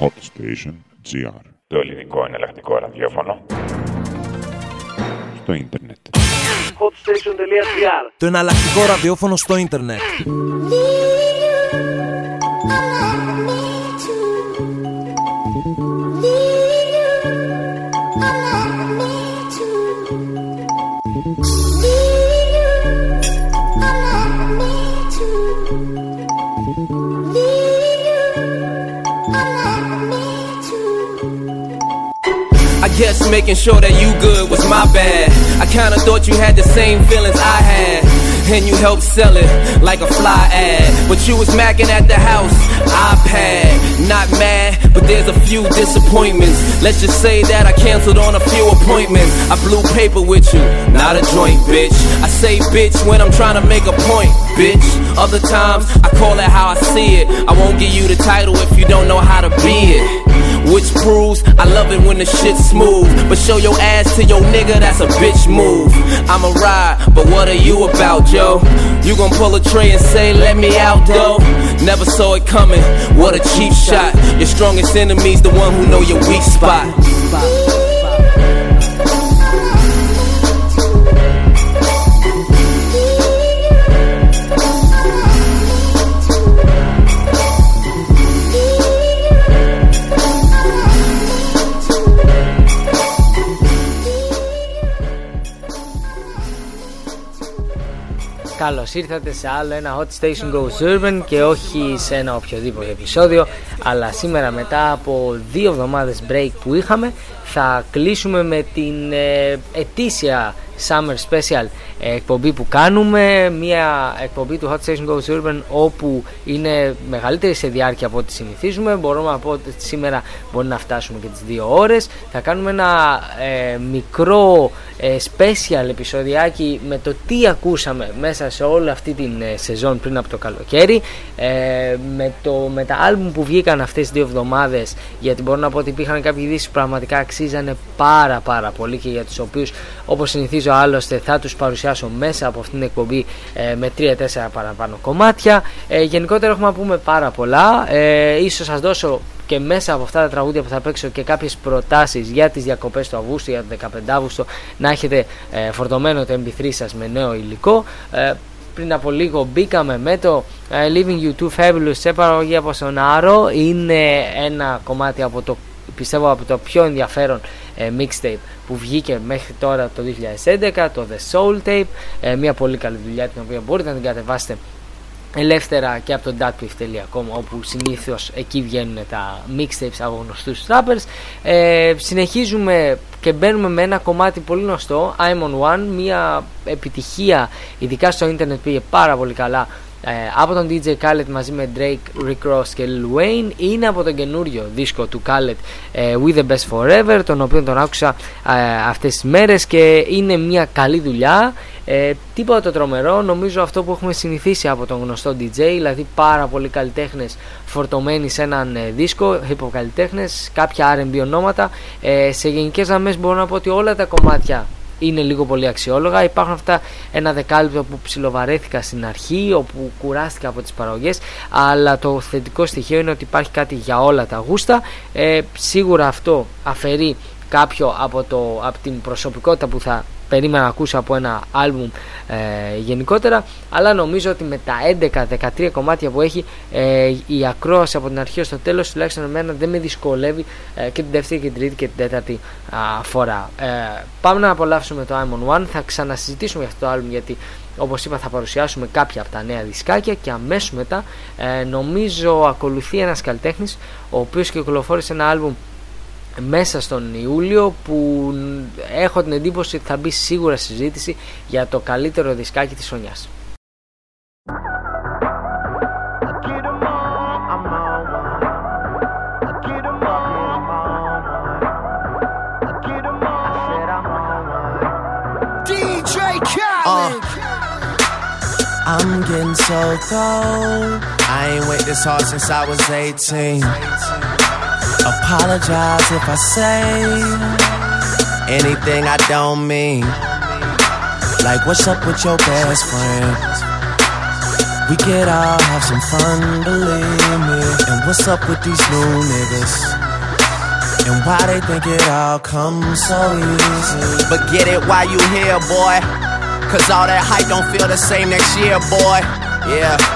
Hot Station GR. Το ελληνικό εναλλακτικό ραδιόφωνο. Στο ίντερνετ. hotstation.gr Το εναλλακτικό ραδιόφωνο στο ίντερνετ. Guess making sure that you good was my bad. I kinda thought you had the same feelings I had. And you helped sell it like a fly ad. But you was macking at the house, iPad. Not mad, but there's a few disappointments. Let's just say that I canceled on a few appointments. I blew paper with you, not a joint, bitch. I say bitch when I'm trying to make a point, bitch. Other times, I call it how I see it. I won't give you the title if you don't know how to be it. Which proves I love it when the shit's smooth. But show your ass to your nigga, that's a bitch move. I'm a ride, but what are you about, yo? You gon' pull a tray and say, let me out, though? Never saw it coming, what a cheap shot. Your strongest enemy's the one who know your weak spot. Καλώς ήρθατε σε άλλο ένα Hot Station Goes Urban και όχι σε ένα οποιοδήποτε επεισόδιο αλλά σήμερα μετά από δύο εβδομάδες break που είχαμε θα κλείσουμε με την ε, ετήσια Summer Special εκπομπή που κάνουμε μια εκπομπή του Hot Station Goes Urban όπου είναι μεγαλύτερη σε διάρκεια από ό,τι συνηθίζουμε. Μπορούμε να πω ότι σήμερα μπορεί να φτάσουμε και τις δύο ώρες. Θα κάνουμε ένα ε, μικρό ε, special επεισοδιάκι με το τι ακούσαμε μέσα σε όλη αυτή την ε, σεζόν πριν από το καλοκαίρι. Ε, με, το, με τα άλμπουμ που βγήκαν αυτές τις δύο εβδομάδες γιατί μπορώ να πω ότι υπήρχαν κάποιοι ειδήσεις που πραγματικά αξίζανε πάρα πάρα πολύ και για τους οποίους όπως συνηθίζω άλλωστε θα τους παρουσιάσω μέσα από αυτήν την εκπομπή ε, με 3-4 παραπάνω κομμάτια. Ε, γενικότερα έχουμε να πούμε πάρα πολλά. Ε, ίσως σας δώσω και μέσα από αυτά τα τραγούδια που θα παίξω και κάποιες προτάσεις για τις διακοπές του Αυγούστου, για το 15 Αύγουστο να έχετε ε, φορτωμένο το MP3 σας με νέο υλικό. Ε, πριν από λίγο μπήκαμε με το ε, Living You Too Fabulous σε παραγωγή από Sonaro είναι ένα κομμάτι από το πιστεύω από το πιο ενδιαφέρον ε, mixtape που βγήκε μέχρι τώρα το 2011 το The Soul Tape ε, μια πολύ καλή δουλειά την οποία μπορείτε να την κατεβάσετε ελεύθερα και από το datpiff.com όπου συνήθως εκεί βγαίνουν τα mixtapes από γνωστούς rappers. Ε, συνεχίζουμε και μπαίνουμε με ένα κομμάτι πολύ γνωστό I'm on One μια επιτυχία ειδικά στο ίντερνετ πήγε πάρα πολύ καλά ε, από τον DJ Khaled μαζί με Drake, Rick Ross και Lil Wayne είναι από τον καινούριο δίσκο του Khaled ε, With The Best Forever τον οποίο τον άκουσα ε, αυτές τις μέρες και είναι μια καλή δουλειά ε, τίποτα το τρομερό, νομίζω αυτό που έχουμε συνηθίσει από τον γνωστό DJ, δηλαδή πάρα πολλοί καλλιτέχνες φορτωμένοι σε έναν ε, δίσκο, hip hop καλλιτέχνες, κάποια RB ονόματα. Ε, σε γενικές γραμμές μπορώ να πω ότι όλα τα κομμάτια είναι λίγο πολύ αξιόλογα. Υπάρχουν αυτά ένα δεκάλεπτο που ψιλοβαρέθηκα στην αρχή, όπου κουράστηκα από τις παραγωγές, αλλά το θετικό στοιχείο είναι ότι υπάρχει κάτι για όλα τα γούστα. Ε, σίγουρα αυτό αφαιρεί κάποιο από, το, από την προσωπικότητα που θα περίμενα να ακούσω από ένα άλμπουμ ε, γενικότερα αλλά νομίζω ότι με τα 11-13 κομμάτια που έχει ε, η ακρόαση από την αρχή στο τέλος τουλάχιστον εμένα δεν με δυσκολεύει ε, και την δεύτερη και την τρίτη και την τέταρτη α, φορά. Ε, πάμε να απολαύσουμε το I'm on One θα ξανασυζητήσουμε για αυτό το άλμπουμ γιατί όπως είπα θα παρουσιάσουμε κάποια από τα νέα δισκάκια και αμέσως μετά ε, νομίζω ακολουθεί ένας καλλιτέχνης ο οποίος κυκλοφόρησε ένα άλμπουμ μέσα στον Ιούλιο που έχω την εντύπωση ότι θα μπει σίγουρα συζήτηση για το καλύτερο δισκάκι της χρονιάς. I'm getting so cold. I ain't wait this hard since I was 18. Apologize if I say anything I don't mean. Like, what's up with your best friend? We could all have some fun, believe me. And what's up with these new niggas? And why they think it all comes so easy? But get it while you here, boy. Cause all that hype don't feel the same next year, boy. Yeah.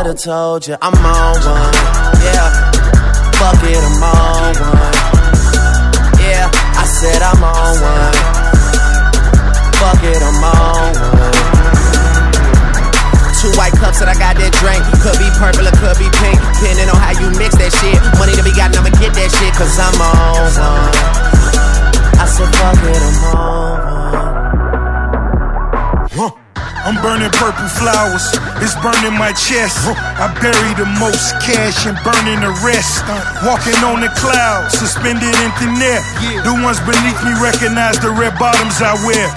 should've told you I'm on one. Yeah. Fuck it, I'm on one. Yeah. I said I'm on one. Fuck it, I'm on one. Two white cups that I got that drink. Could be purple or could be pink. Depending on how you mix that shit. Money to be got, I'ma get that shit. Cause I'm on one. I said fuck it, I'm on one. I'm burning purple flowers, it's burning my chest. I bury the most cash and burning the rest. Walking on the clouds, suspended in thin air. The ones beneath me recognize the red bottoms I wear.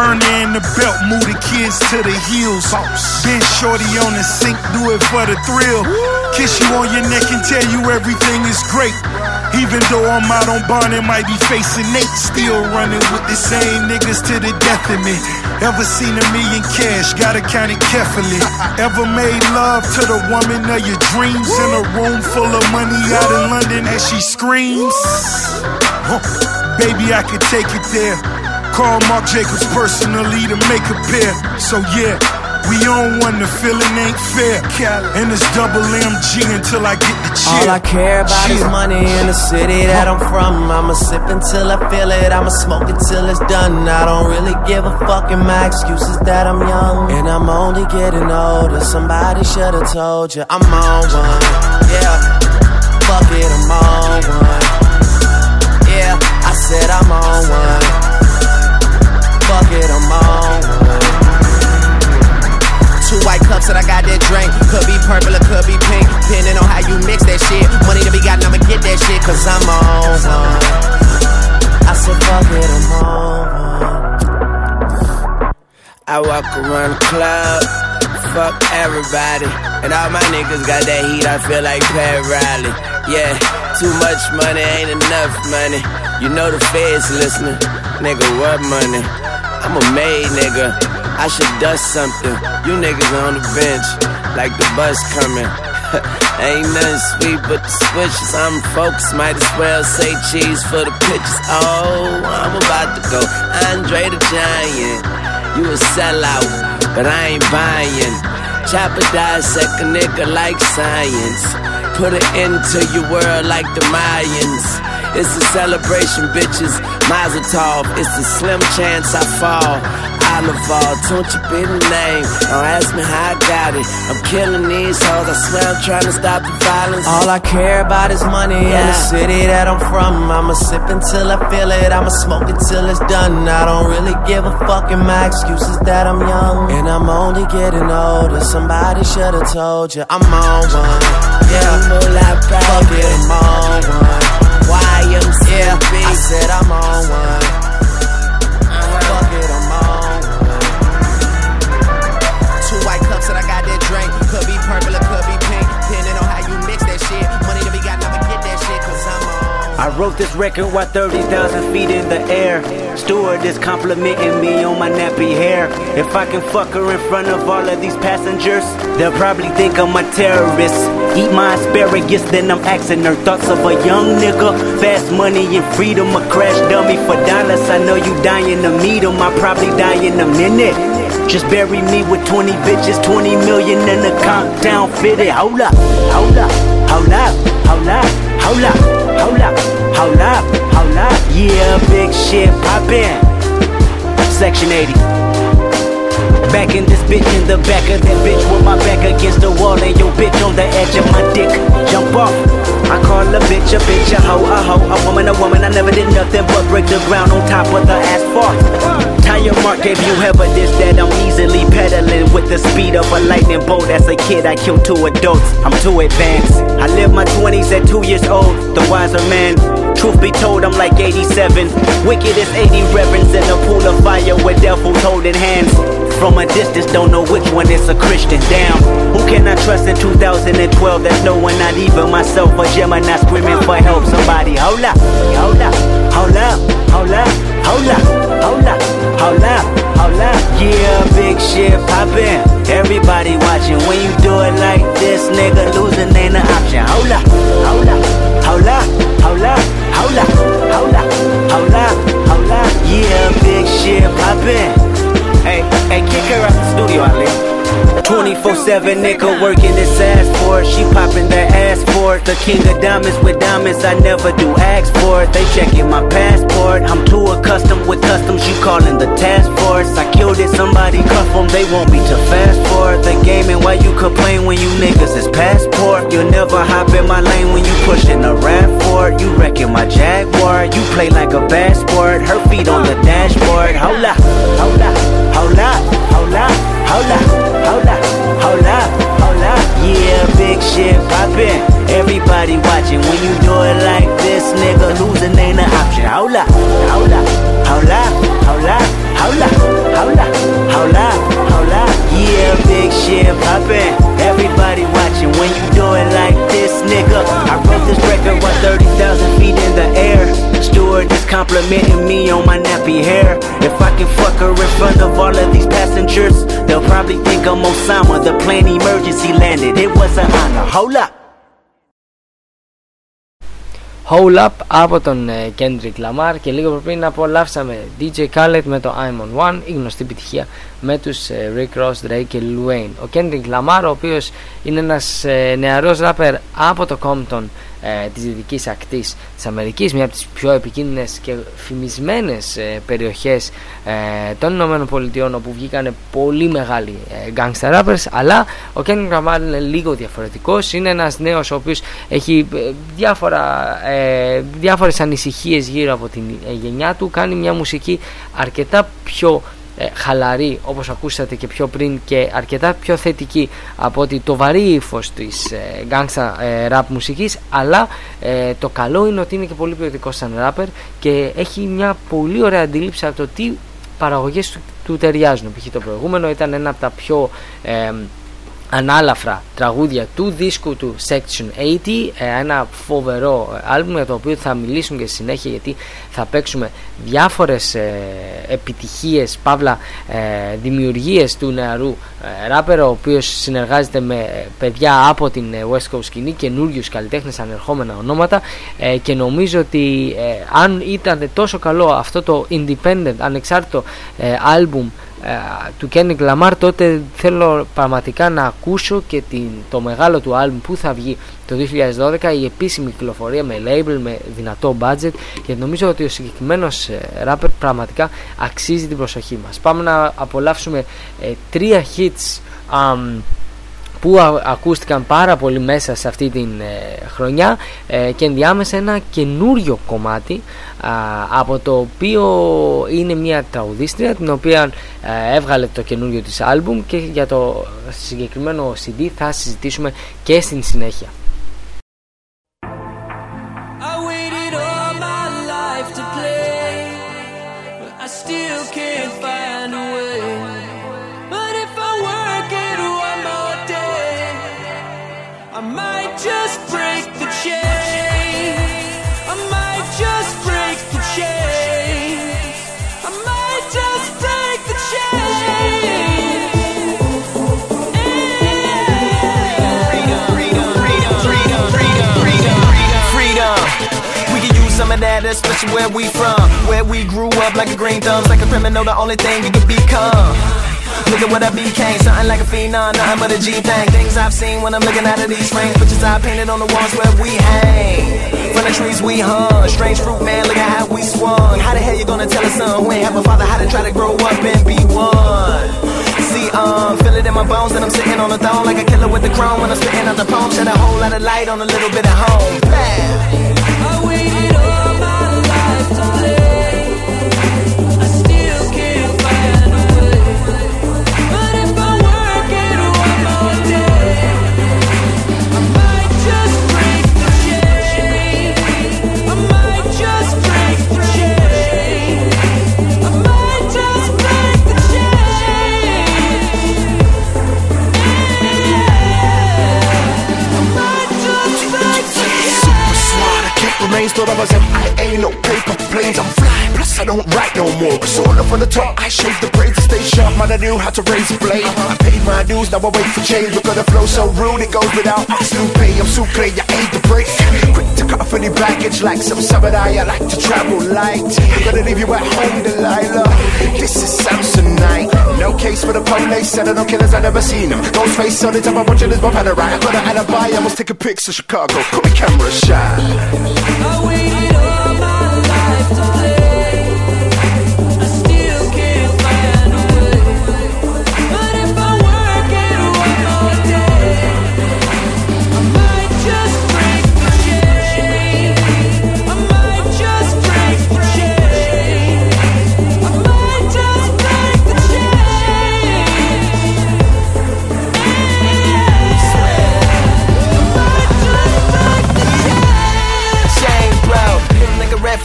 Burner in the belt, move the kids to the heels. Been shorty on the sink, do it for the thrill. Kiss you on your neck and tell you everything is great. Even though I'm out on bond and might be facing Nate, still running with the same niggas to the death of me. Ever seen a million cash, gotta count it carefully. Ever made love to the woman of your dreams in a room full of money out in London as she screams? Huh. Baby, I could take it there. Call Marc Jacobs personally to make a pair. So yeah, we on one, the feeling ain't fair. And it's double MG until I get the cheer. All I care about is money in the city that I'm from. I'ma sip until I feel it. I'ma smoke it till it's done. I don't really give a fuck. And my excuse is that I'm young. And I'm only getting older. Somebody should've told you I'm on one. Yeah. Fuck it, I'm on one. That shit. Cause I'm on one. I said fuck it, I'm on one. I walk around the club, fuck everybody. And all my niggas got that heat, I feel like Pat Riley. Yeah, too much money ain't enough money. You know the feds listening. Nigga, what money? I'm a made nigga. I should dust something. You niggas on the bench, like the bus coming. Ain't nothing sweet but the switches. I'm focused, might as well say cheese for the pitches. Oh, I'm about to go. Andre the Giant. You a sellout, but I ain't buying. Chopper dissect a nigga like science. Put it into your world like the Mayans. It's a celebration, bitches. Mazel tov. It's a slim chance I fall. Don't you be the name. Don't ask me how I got it. I'm killing these hoes. I swear I'm trying to stop the violence. All I care about is money in the city that I'm from. I'ma sip until I feel it. I'ma smoke it till it's done. I don't really give a fuck. And my excuse is that I'm young. And I'm only getting older. Somebody should've told you I'm on one. Yeah. Fuck it, I'm on one. YMCB. Yeah. I said I'm on one. Wrote this record while 30,000 feet in the air. Steward is complimenting me on my nappy hair. If I can fuck her in front of all of these passengers, they'll probably think I'm a terrorist. Eat my asparagus, then I'm asking her thoughts of a young nigga. Fast money and freedom, a crash dummy for dollars. I know you dying to meet him, I probably die in a minute. Just bury me with 20 bitches, 20 million in the countdown fitted. Hold up, hold up, hold up, hold up, hold up, hold up, hold up, hold up. Yeah, big shit poppin'. Section 80. Back in this bitch in the back of that bitch with my back against the wall and your bitch on the edge of my dick. Jump off. I call a bitch a bitch, a hoe, a hoe, a woman, a woman. I never did nothing but break the ground on top of the asphalt. Tire mark gave you evidence that I'm easily pedaling with the speed of a lightning bolt. As a kid, I killed two adults. I'm too advanced. I lived my 20s at two years old, the wiser man. Truth be told, I'm like 87. Wicked as 80 reverends in a pool of fire with devils holding hands. From a distance, don't know which one is a Christian. Damn, who can I trust in 2012? There's no one, not even myself. A Gemini screaming for help. Somebody, hold up, hold up, hold up, hold up, hold up, hold up, hold up, hold up. Yeah, big shit poppin'. Everybody watching. When you do it like this, nigga, losing ain't an option. Hold up, hold up, hold up, hold up, hold up, hold up, hold up, hold up. Yeah, big shit poppin'. Kick her out the studio, Ali. 24-7 nigga working his ass for it. She popping that ass for it. The king of diamonds with diamonds, I never do ask for it. They checking my passport. I'm too accustomed with customs, you calling the task force. I killed it, somebody cuff them, they want me to fast forward the game. And why you complain when you niggas is passport? You'll never hop in my lane when you pushing a rap for it. You wrecking my Jaguar. You play like a bad sport. Her feet on the dashboard. Hold up, hold up, hold up, hold up, hold up, hold up, hold up, hold up. Yeah, big shit poppin'. Everybody watching when you do it like this, nigga. Losing ain't an option. Hold up, hold up, hold up, hold up, hold up, hold up. Yeah, big shit poppin'. Everybody watching when you do it like this, nigga. I wrote this record on 30,000 feet in the air. Steward is complimenting me on my nappy hair. If I can fuck her in front of all of these passengers, they'll probably think I'm Osama. The plane emergency landed. It was an honor. Hold up. Hole Up από τον ε, Kendrick Lamar και λίγο πριν απολαύσαμε DJ Khaled με το I'm on One η γνωστή επιτυχία με τους ε, Rick Ross, Drake και Lil Wayne. Ο Kendrick Lamar ο οποίος είναι ένας ε, νεαρός ράπερ από το Compton ε, της δυτικής ακτής της Αμερικής μια από τις πιο επικίνδυνες και φημισμένες ε, περιοχές ε, των Ηνωμένων Πολιτειών όπου βγήκαν πολύ μεγάλοι ε, gangster rappers αλλά ο Kendrick Lamar είναι λίγο διαφορετικός. Είναι ένας νέος ο οποίος έχει ε, διάφορα, ε, διάφορες ανησυχίες γύρω από την ε, γενιά του. Κάνει μια μουσική αρκετά πιο ε, χαλαρή όπως ακούσατε και πιο πριν και αρκετά πιο θετική από ότι το βαρύ ύφος της ε, gangsta ε, rap μουσικής αλλά ε, το καλό είναι ότι είναι και πολύ ποιοτικό σαν rapper και έχει μια πολύ ωραία αντίληψη από το τι παραγωγές του, του ταιριάζουν π.χ. το προηγούμενο ήταν ένα από τα πιο ε, ανάλαφρα τραγούδια του δίσκου του Section 80 ένα φοβερό άλμπουμ για το οποίο θα μιλήσουμε και στη συνέχεια γιατί θα παίξουμε διάφορες ε, επιτυχίες παύλα ε, δημιουργίες του νεαρού ε, ράπερα ο οποίος συνεργάζεται με παιδιά από την West Coast σκηνή καινούριους καλλιτέχνες ανερχόμενα ονόματα και νομίζω ότι αν ήταν τόσο καλό αυτό το independent ανεξάρτητο άλμπουμ ε, του Kendrick Lamar τότε θέλω πραγματικά να ακούσω και την, το μεγάλο του άλμπουμ που θα βγει το 2012 η επίσημη κυκλοφορία με label, με δυνατό budget και νομίζω ότι ο συγκεκριμένος ε, rapper πραγματικά αξίζει την προσοχή μας. Πάμε να απολαύσουμε ε, τρία hits που ακούστηκαν πάρα πολύ μέσα σε αυτή την ε, χρονιά ε, και ενδιάμεσα ένα καινούριο κομμάτι από το οποίο είναι μια τραγουδίστρια την οποία ε, έβγαλε το καινούριο της άλμπουμ και για το συγκεκριμένο CD θα συζητήσουμε και στην συνέχεια. Especially where we from. Where we grew up like a green thumbs, like a criminal, the only thing you can become. Look at what I became, something like a phenom, nothing but a G thing. Things I've seen when I'm looking out of these frames, pictures I painted on the walls where we hang. From the trees we hung, strange fruit man, look at how we swung. How the hell you gonna tell a son who ain't have a father how to try to grow up and be one? See, Um, feel it in my bones and I'm sitting on the throne like a killer with the chrome when I'm spitting out the poem. Shed a whole lot of light on a little bit of home. Bam. I waited all I I ain't no paper planes. I'm fly, plus I don't write no more. Sort of on the top, I shave the braids to stay sharp. Man, I knew how to raise a blade. I paid my dues, now I wait for change. Look at the flow so rude, it goes without asking pay. I'm so clear, I ain't the break. Quick to cut off any baggage like some samurai. I like to travel light. I'm gonna leave you at home, Delilah. This is Samsonite. No case for the police, and I know killers I never seen them. Ghostface on the top, I'm watching this Bob right. I got an alibi, I must take a pics of Chicago. Call me camera shot.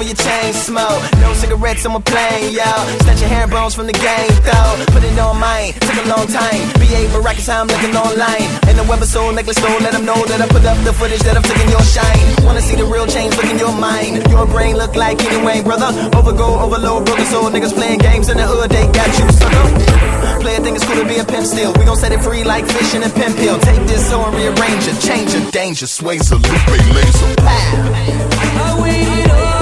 For your chain smoke. No cigarettes on my plane, yo. Snatch your hair bones from the game, though. Put it on mine, took a long time. BA Baracus, I'm looking online. And the weapon soul necklace store, let them know that I put up the footage that I've taken your shine. Wanna see the real change, look in your mind. Your brain look like anyway, brother. Overgo, overload, broken soul. Niggas playing games in the hood, they got you, sucker. Player think it's cool to be a pimp still. We gon' set it free like fish in a pimp pill. Take this soul and rearrange it. Change it, danger, sways a loop, laser. I waited all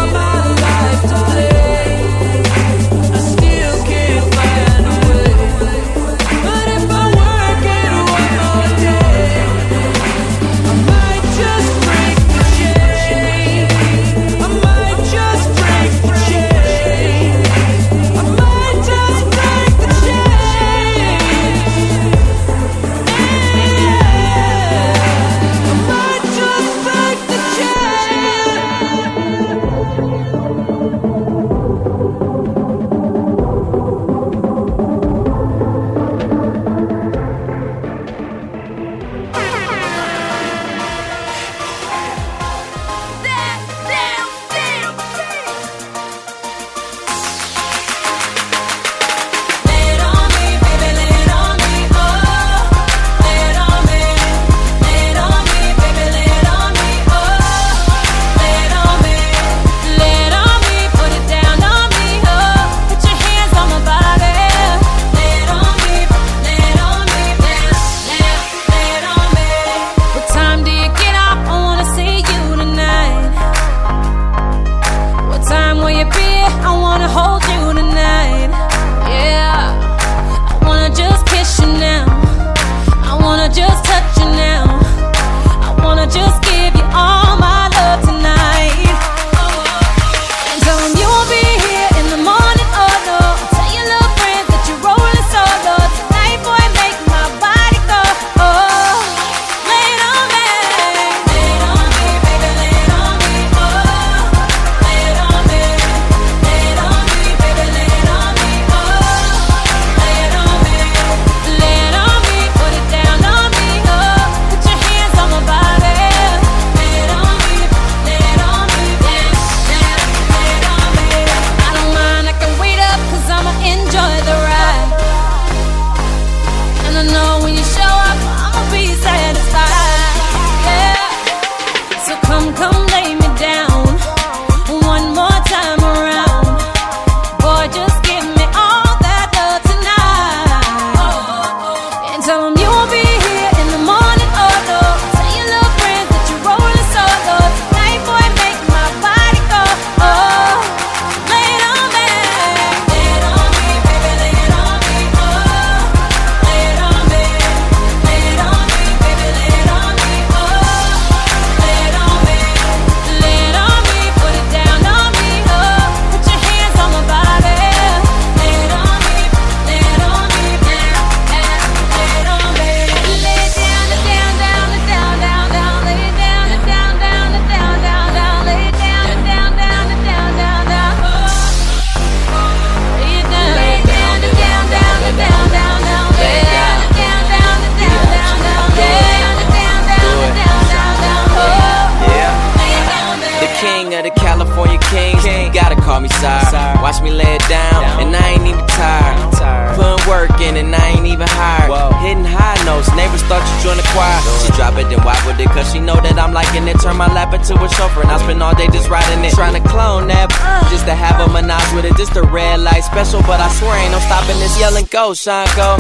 yelling go,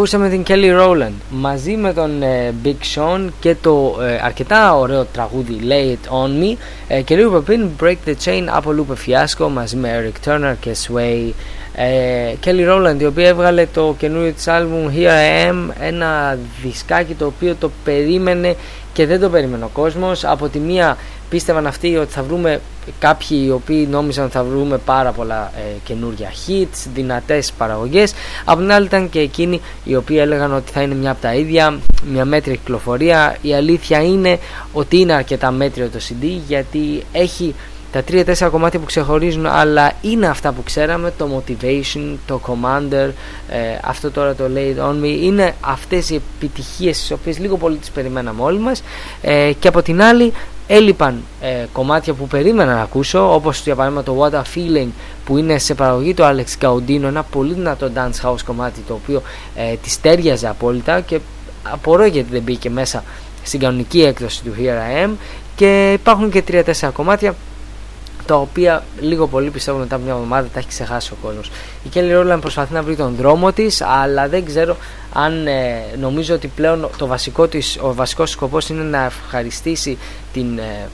Ακούσαμε την Kelly Rowland μαζί με τον ε, Big Sean και το ε, αρκετά ωραίο τραγούδι Lay It On Me ε, και λίγο πριν Break The Chain από Lupe Fiasco μαζί με Eric Turner και Sway. Ε, Kelly Rowland η οποία έβγαλε το καινούριο της άλμπουμ Here I Am ένα δισκάκι το οποίο το περίμενε και δεν το περίμενε ο κόσμος. Από τη μία πίστευαν αυτοί ότι θα βρούμε κάποιοι οι οποίοι νόμιζαν ότι θα βρούμε πάρα πολλά ε, καινούργια hits, δυνατές παραγωγές από την άλλη ήταν και εκείνοι οι οποίοι έλεγαν ότι θα είναι μια από τα ίδια μια μέτρια κυκλοφορία. Η αλήθεια είναι ότι είναι αρκετά μέτριο το CD γιατί έχει τα τρία-τέσσερα κομμάτια που ξεχωρίζουν αλλά είναι αυτά που ξέραμε το Motivation, το Commander ε, αυτό τώρα το Lay It On Me. Είναι αυτές οι επιτυχίες τις οποίες λίγο πολύ τις περιμέναμε όλοι μας. Ε, και από την άλλη έλειπαν ε, κομμάτια που περίμενα να ακούσω όπως για παράδειγμα το What a Feeling που είναι σε παραγωγή του Alex Gaudino ένα πολύ δυνατό dance house κομμάτι το οποίο ε, της τέριαζε απόλυτα και απορώ γιατί δεν μπήκε μέσα στην κανονική έκδοση του Here I Am. Και υπάρχουν και 3-4 κομμάτια τα οποία λίγο πολύ πιστεύω μετά από μια εβδομάδα τα έχει ξεχάσει ο κόσμος. Η Kelly Rowland προσπαθεί να βρει τον δρόμο της, αλλά δεν ξέρω αν ε, νομίζω ότι πλέον το βασικό της, ο βασικός σκοπός είναι να ευχαριστήσει την ε,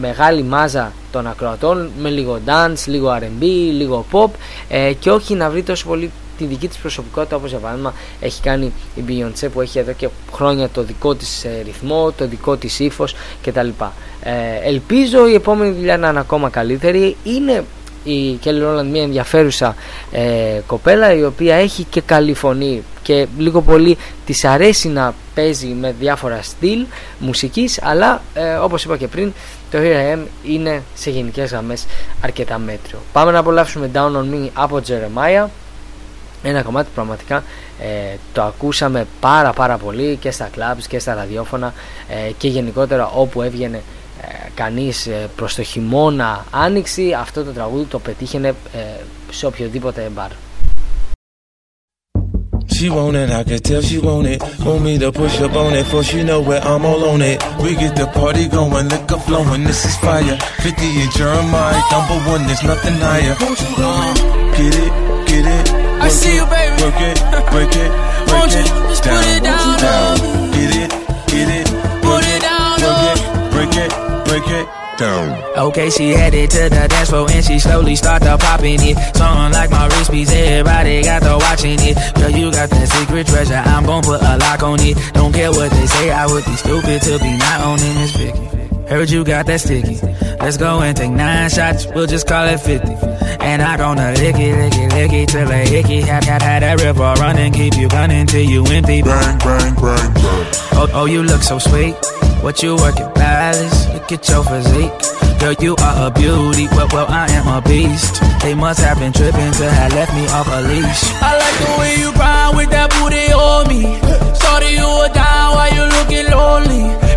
μεγάλη μάζα των ακροατών με λίγο dance, λίγο R&B, λίγο pop ε, και όχι να βρει τόσο πολύ τη δική της προσωπικότητα όπως για παράδειγμα έχει κάνει η Beyoncé που έχει εδώ και χρόνια το δικό της ε, ρυθμό, το δικό της ύφος κτλ. Ε, ελπίζω η επόμενη δουλειά να είναι ακόμα καλύτερη. Είναι η Kelly Rowland μια ενδιαφέρουσα ε, κοπέλα η οποία έχει και καλή φωνή και λίγο πολύ της αρέσει να παίζει με διάφορα στυλ μουσικής αλλά ε, όπως είπα και πριν το Here I Am είναι σε γενικές γραμμές αρκετά μέτριο. Πάμε να απολαύσουμε Down On Me από Jeremiah ένα κομμάτι που πραγματικά ε, το ακούσαμε πάρα πάρα πολύ και στα clubs και στα ραδιόφωνα ε, και γενικότερα όπου έβγαινε ε, κανείς ε, προς το χειμώνα άνοιξη αυτό το τραγούδι το πετύχαινε ε, σε οποιοδήποτε μπαρ. She want it, I can tell she want it. Want me to push up on it, for she know where I'm all on it. We get the party going, liquor flowing, this is fire. 50 and Jeremiah, number one, there's nothing higher. Uh, get it, get it. I see you, baby. Work it, break it, break Won't you it. just put it down on me? Get it, get it. Put it down Work it, break it, break it. Down. Okay, she headed to the dance floor and she slowly started popping it. Song like my wrist beats, everybody got to watching it. Girl, you got that secret treasure, I'm gon' put a lock on it. Don't care what they say, I would be stupid to be not owning this Vicky. Heard you got that sticky. Let's go and take nine shots, we'll just call it 50. And I gonna lick it, lick it, lick it till a hickey. Had, had, had that river running, keep you gunning till you empty. Bang, bang, bang, bang. Oh, oh, you look so sweet. What you working, palace? Look at your physique. Girl, you are a beauty. Well, well, I am a beast. They must have been tripping to have left me off a leash. I like the way you grind with that booty on me. Started you were down while you looking lonely.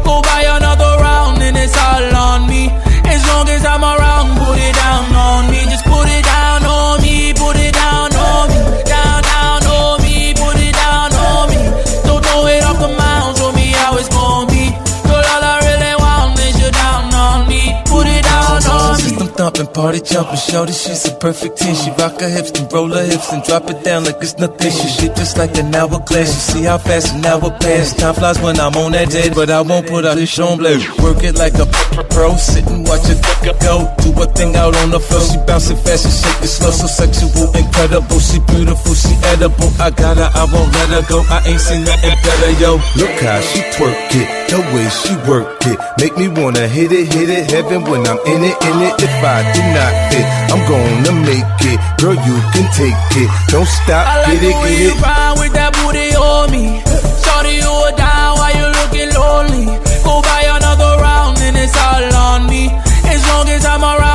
And it's all on me. As long as I'm around, put it down on me. Just put it down And party jumping. Shorty, she's a perfect 10. She rock her hips, and roll her hips, and drop it down like it's nothing. She shit just like an hourglass. You see how fast an hour passes. Time flies when I'm on that head, but I won't put out this on blade. Work it like a pro, sitting and watch it go. Do a thing out on the floor. She bouncing fast and shake it slow. So sexual, incredible. She beautiful, she edible. I got her, I won't let her go. I ain't seen nothing better, yo. Look how she twerk it, the way she work it. Make me wanna hit it, hit it, heaven when I'm in it, in it. If I do not fit. I'm gonna make it, girl, you can take it. Don't stop, I like get it, get it. Ride with that booty on me. Sorry you are down while you looking lonely. Go buy another round and it's all on me. As long as I'm around.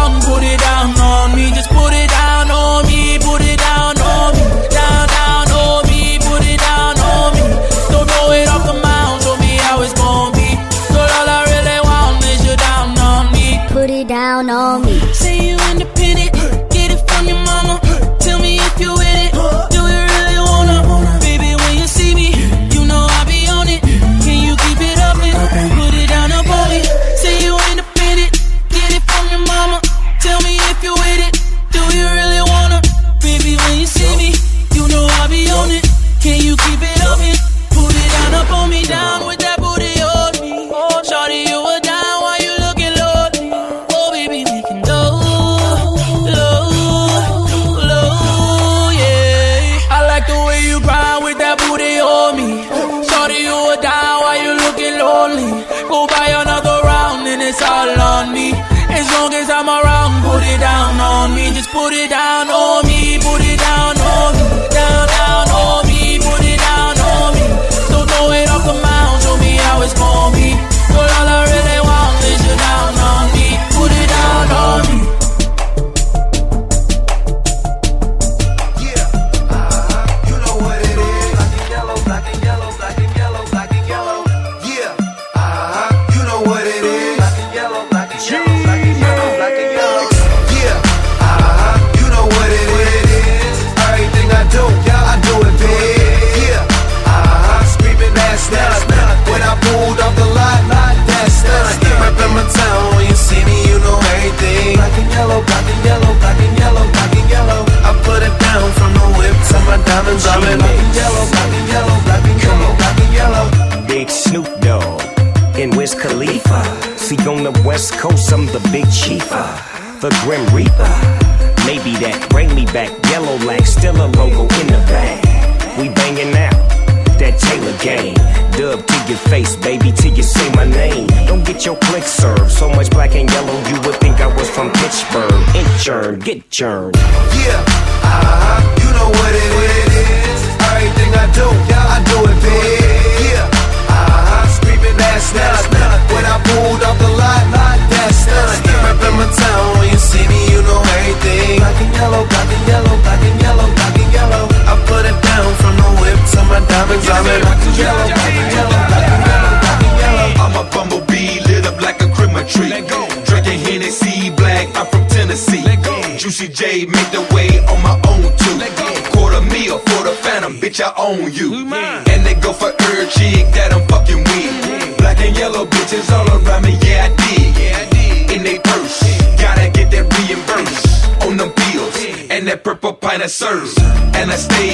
serve. And I stay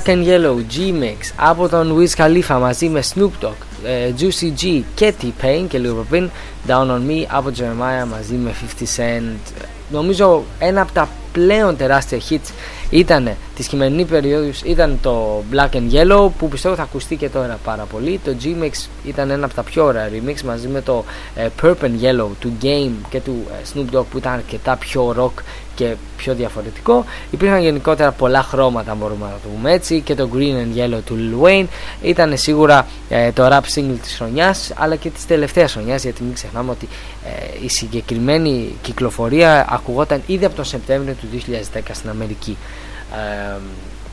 Black and Yellow, G-Mix από τον Wiz Khalifa μαζί με Snoop Dogg, ε, Juicy G και T-Pain και λίγο πριν Down On Me από Jeremiah μαζί με 50 Cent νομίζω ένα από τα πλέον τεράστια hits ήταν της χειμερινή περίοδου ήταν το Black and Yellow που πιστεύω θα ακουστεί και τώρα πάρα πολύ. Το G-Mix ήταν ένα από τα πιο ωραία remix μαζί με το ε, Purple and Yellow του Game και του ε, Snoop Dogg που ήταν αρκετά πιο rock και πιο διαφορετικό. Υπήρχαν γενικότερα πολλά χρώματα, μπορούμε να το πούμε έτσι, και το Green and Yellow του Lil Wayne ήταν σίγουρα ε, το rap single της χρονιάς αλλά και της τελευταίας χρονιάς γιατί μην ξεχνάμε ότι ε, η συγκεκριμένη κυκλοφορία ακουγόταν ήδη από τον Σεπτέμβριο του 2010 στην Αμερική. Ε,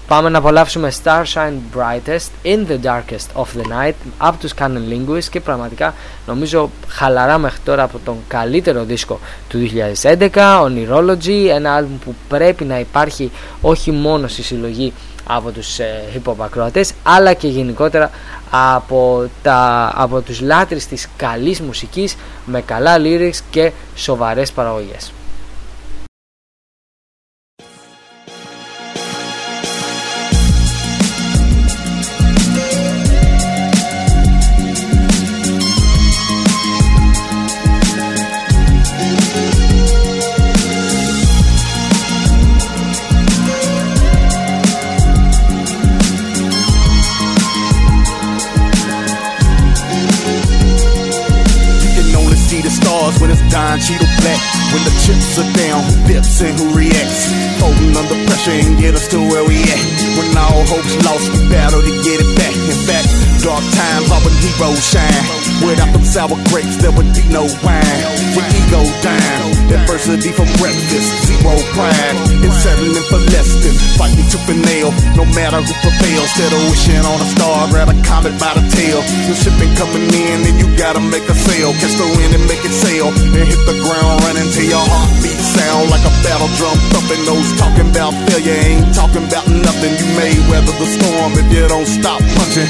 πάμε να απολαύσουμε Starshine Brightest in the Darkest of the Night από τους Canon Linguist και πραγματικά νομίζω χαλαρά μέχρι τώρα από τον καλύτερο δίσκο του 2011 Oniroology, ένα άλμπουμ που πρέπει να υπάρχει όχι μόνο στη συλλογή από τους ε, hip hop ακροατές αλλά και γενικότερα από, τα, από τους λάτρεις της καλής μουσικής με καλά lyrics και σοβαρές παραγωγές. Don Cheadle black. When the chips are down, who dips and who reacts. Folding under pressure and get us to where we at. When all hope's lost, we battle to get it back. In fact, dark times are when heroes shine. Without them sour grapes, there would be no wine. With ego down, adversity for breakfast, zero pride. In settling for less than fighting tooth and nail. No matter who prevails, of wishing on a star, grab a comet by the tail. Your shipping coming in, and you gotta make a sale. Catch the wind and make it sail, and hit the ground running till your heartbeat sound like a battle drum thumping. Those talking about failure ain't talking about nothing. You may weather the storm if you don't stop punching.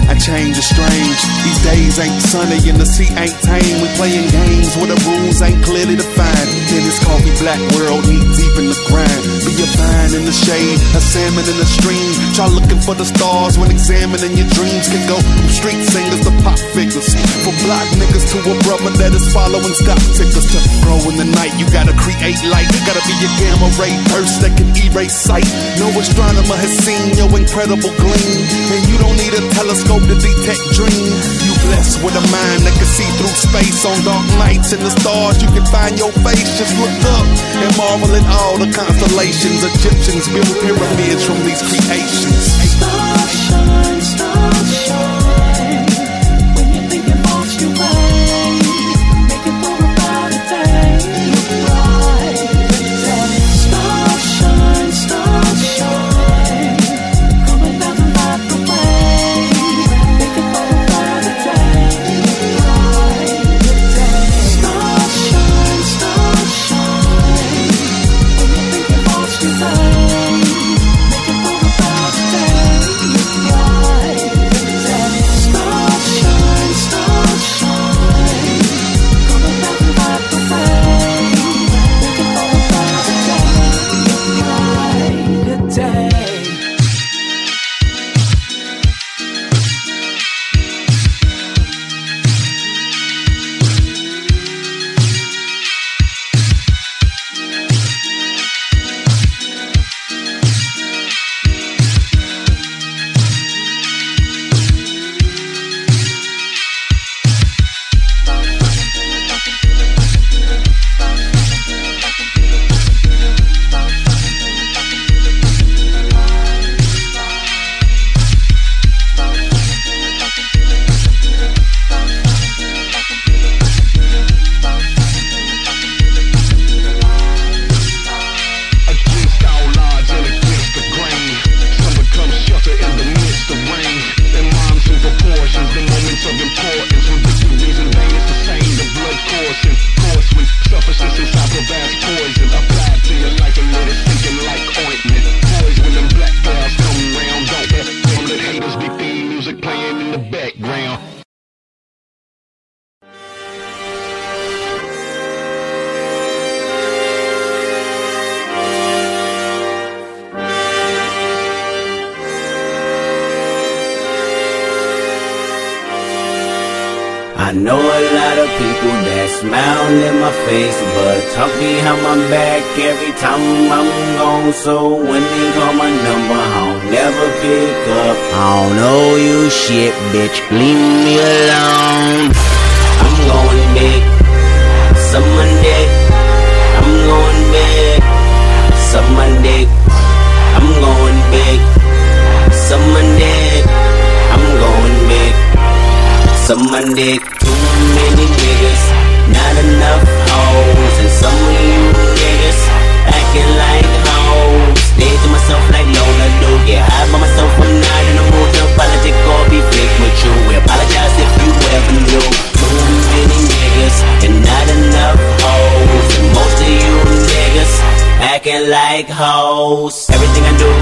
I change is strange. These days ain't sunny and the sea ain't tame. We playing games where the rules ain't clearly defined. In this coffee black world, knee deep in the grind. Be a vine in the shade, a salmon in the stream. Try looking for the stars when examining your dreams. Can go from street singers to pop figures. For block niggas to a brother that is following stock tickers. To grow in the night, you gotta create light. Gotta be a gamma ray burst that can erase sight. No astronomer has seen your incredible gleam. And you don't need a telescope to detect dreams. You blessed with a mind that can see through space on dark nights and the stars. You can find your face. Just look up and marvel at all the constellations. Egyptians built pyramids from these creations. Starshine, starshine.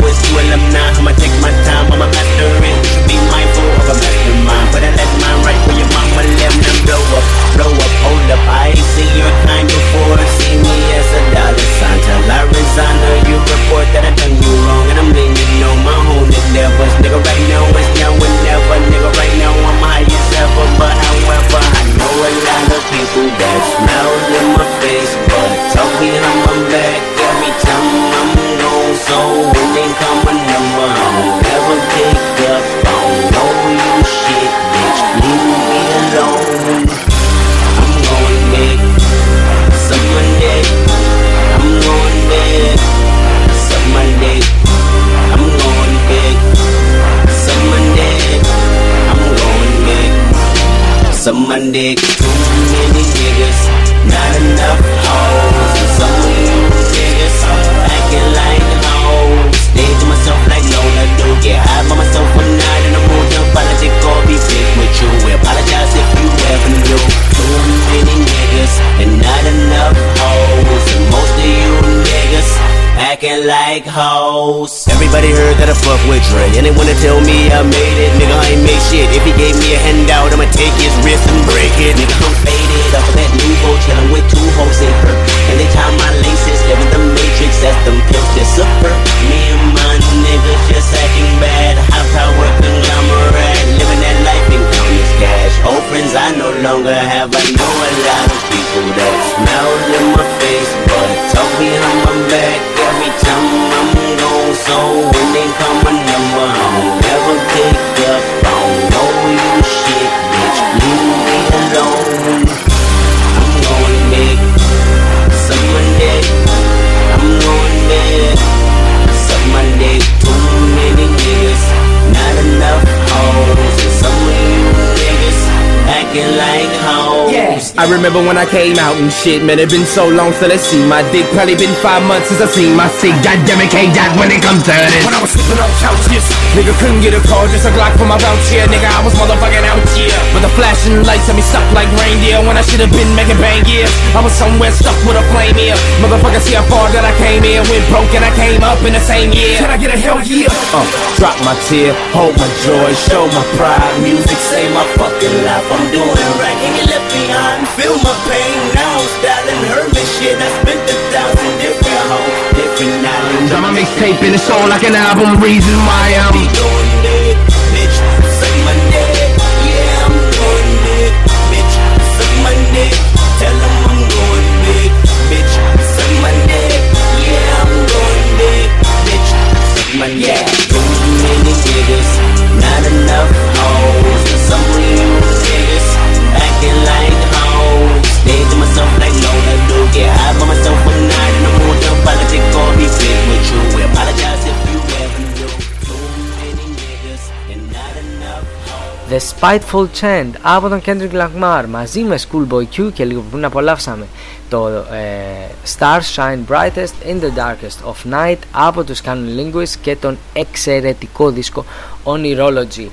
Is to alumni. I'ma take my time, I'ma master it. Be mindful of a mastermind. But I let mine right where your mama left them blow up, blow up, hold up. I ain't seen My dick. Too many niggas, not enough hoes. Some of you niggas acting like hoes. Stay to myself like Lola do. Get high by myself, I'm not in the mood to apologize or be fake with you. We apologize if you ever knew. Too many niggas and not enough hoes. And most of you niggas acting like hoes. Everybody heard that I fuck with Dre, and they wanna tell me I made it. Nigga, I ain't made shit. If he gave me a handout, I'ma take his wrist and break it. Nigga, I'm faded off of that new boat, chillin' with two hoes in her. And they tie my laces, living the matrix as them pills disappear. Me and my niggas just acting bad. High power conglomerate, living that life and countless cash. Old friends I no longer have. I know a lot of people that smile in my face, but talk behind my back every time I'm gone. So when they call my number, I don't pick up. I don't know you shit, bitch. Leave me alone. I'm going big. Suck my dick. I'm going big. Suck my dick. Too many niggas, not enough hoes. And some of you niggas acting like hoes. I remember when I came out and shit, man, it been so long since I seen my dick. Probably been five months since I seen my sick. Goddamn it, K-Dot when it comes to this. When I was sleeping on couches, nigga couldn't get a call, just a Glock from my round chair. Nigga, I was motherfucking out here. But the flashing lights had me stuck like reindeer when I should have been making bang gears. I was somewhere stuck with a flame here. Motherfucker, see how far that I came here. Went broke and I came up in the same year. Can I get a hell yeah? Uh, drop my tear, hold my joy, show my pride. Music save my fucking life. I'm doing it right. can you left behind. Feel my pain now. Styling Herman shit. I spent a thousand different hoes, different islands. Drop my mixtape and it's all like an album. Reason why I'm going big, bitch. Suck my dick. Yeah, I'm bitch. Suck my dick. Tell I'm bitch. Suck my dick. Yeah, I'm bitch. Suck my dick. Too many niggas, not enough hoes. Some of the Spiteful Chant από τον Kendrick Lamar μαζί με Schoolboy Q και λίγο πριν απολαύσαμε το ε, Stars Shine Brightest in the Darkest of Night από τους Canon Linguists και τον εξαιρετικό δίσκο Onirology.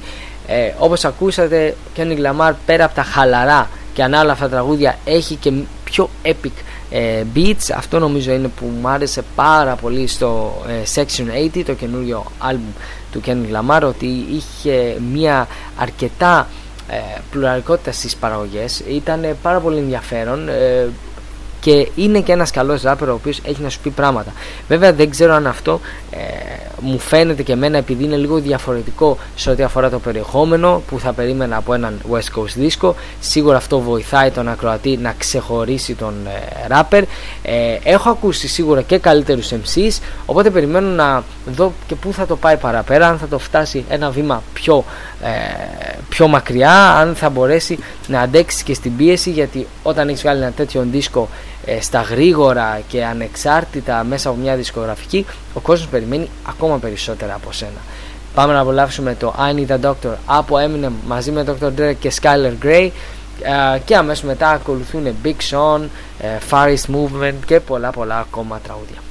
Ε, όπως ακούσατε, Kendrick Lamar πέρα από τα χαλαρά και ανάλα τραγούδια έχει και πιο epic ε, beats. Αυτό νομίζω είναι που μου άρεσε πάρα πολύ στο ε, Section 80, το καινούριο άλμπουμ του Kenny Lamar, ότι είχε μια αρκετά ε, πλουραλικότητα στις παραγωγές. Ήταν πάρα πολύ ενδιαφέρον. Ε, και είναι και ένας καλός ράπερ ο οποίος έχει να σου πει πράγματα. Βέβαια δεν ξέρω αν αυτό ε, μου φαίνεται και εμένα επειδή είναι λίγο διαφορετικό σε ό,τι αφορά το περιεχόμενο που θα περίμενα από έναν West Coast δίσκο. Σίγουρα αυτό βοηθάει τον ακροατή να ξεχωρίσει τον ε, ράπερ. Ε, έχω ακούσει σίγουρα και καλύτερους MCs, οπότε περιμένω να δω και πού θα το πάει παραπέρα, αν θα το φτάσει ένα βήμα πιο, ε, πιο μακριά, αν θα μπορέσει να αντέξει και στην πίεση γιατί όταν έχεις βγάλει ένα τέτοιο δίσκο ε, στα γρήγορα και ανεξάρτητα μέσα από μια δισκογραφική, ο κόσμος περιμένει ακόμα περισσότερα από σένα. Πάμε να απολαύσουμε το I Need a Doctor από Eminem μαζί με Dr. Dre και Skyler Grey ε, και αμέσως μετά ακολουθούν Big Sean, ε, Far East Movement και πολλά πολλά ακόμα τραγούδια.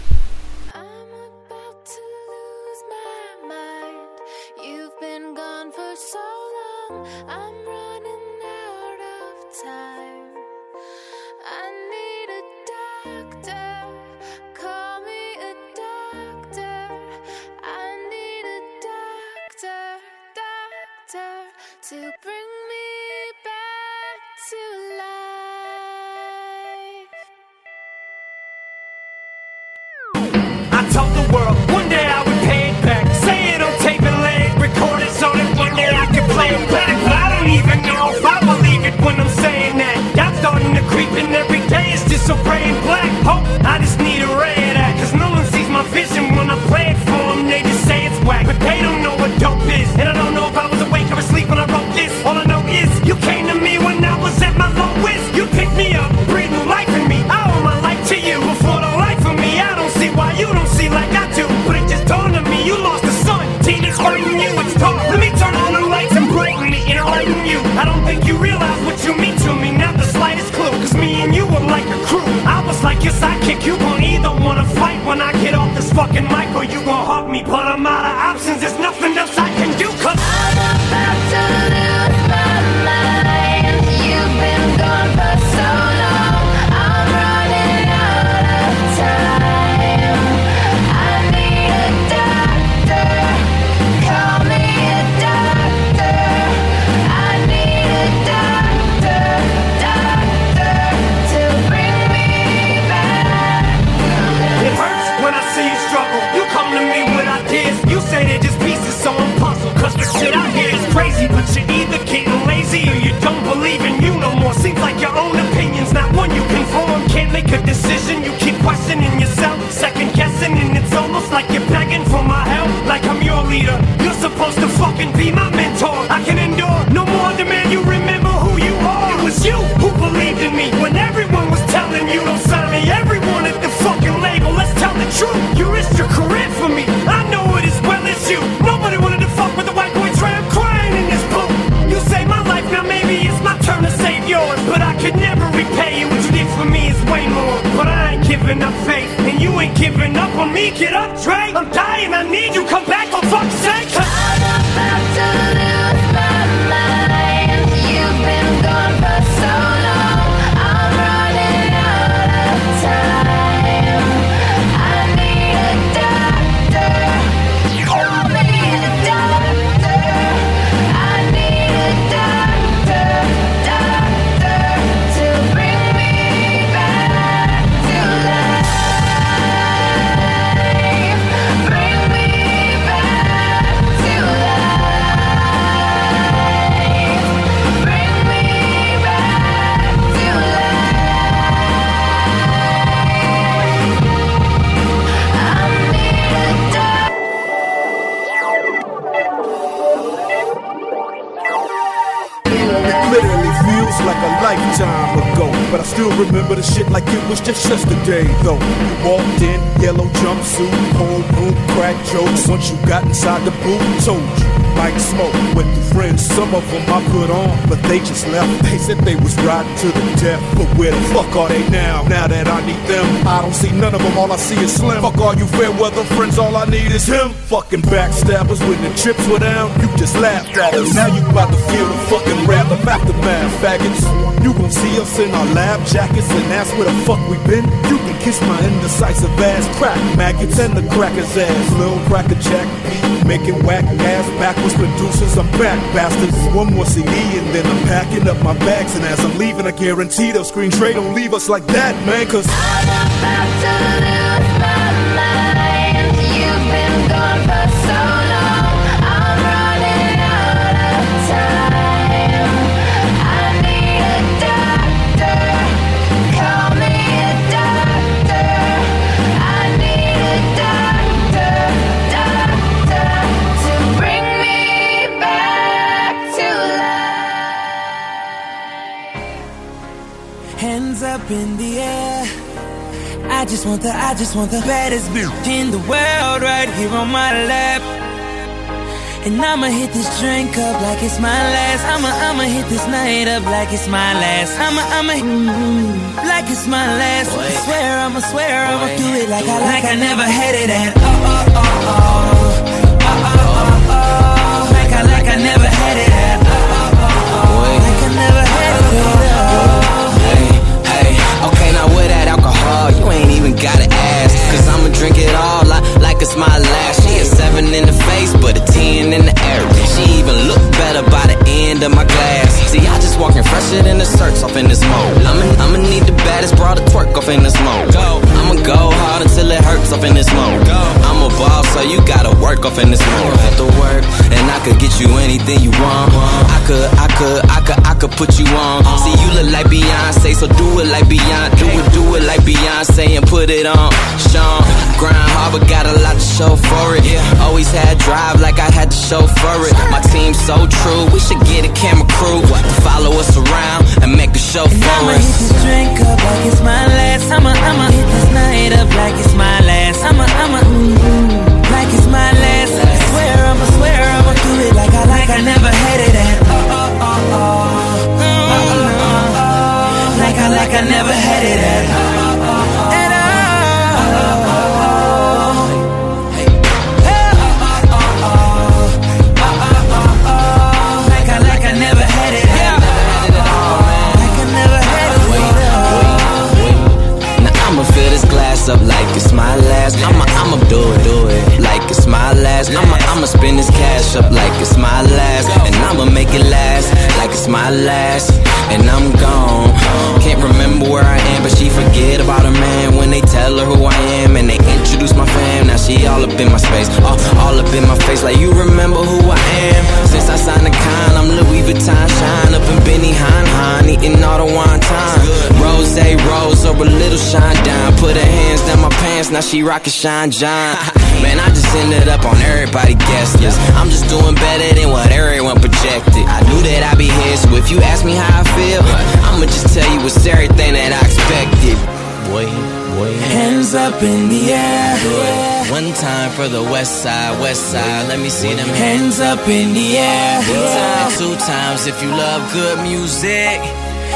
Just left. They said they was riding to the death, but where the fuck are they now? Now that I need them, I don't see none of them. All I see is slim. Fuck all you fair weather friends. All I need is him. Fucking backstabbers when the chips were down, you just laughed at us. Now you about to feel the fucking wrath of aftermath, faggots. You gon' see us in our lab jackets and ask where the fuck we been. You can kiss my indecisive ass, crack maggots and the cracker's ass. Lil cracker jack making whack ass backwards producers. I'm back, bastards. One more CD and then I'm packing up my bags. And as I'm leaving, I guarantee they'll screen trade. Don't leave us like that, man, cause. You've up in the air. I just want the, I just want the baddest bitch in the world right here on my lap. And I'ma hit this drink up like it's my last. I'ma, I'ma hit this night up like it's my last. I'ma, I'ma, mm, like it's my last. I swear, I'ma swear, I'ma do it like I, like I never had it at. Oh, oh, oh, oh. Oh, oh, oh, oh. Like I, like I never drink it all like, like it's my last. Seven in the face, but a ten in the air. She even look better by the end of my glass. See, I just walking fresher than the search off in this mode. I'ma, I'ma need the baddest broad to twerk off in this mode. Go. I'ma go hard until it hurts off in this mode. Go. I'm a boss, so you gotta work off in this mode. Have to work, and I could get you anything you want. I could, I could, I could, I could put you on. See, you look like Beyonce, so do it like Beyonce. Do it, do it like Beyonce and put it on. Sean, grind hard, but got a lot to show for it. Always had drive like I had to show for it. My team's so true, we should get a camera crew to follow us around and make a show for I'ma hit this drink up like it's my last. I'ma, I'ma hit this night up like it's my last. I'ma, I'ma, mm, like it's my last. I swear, I'ma swear, I'ma do it like I, like I never had it at. Oh, oh, oh, oh. Oh, oh, oh, oh. Like I, like I never had it at. Oh, she rockin' shine John. Man, I just ended up on everybody guest list. I'm just doing better than what everyone projected. I knew that I'd be here, so if you ask me how I feel, I'ma just tell you it's everything that I expected. Boy, boy. Hands up in the air. One time for the west side, west side. Let me see them Hands up in the air. Time, two times if you love good music.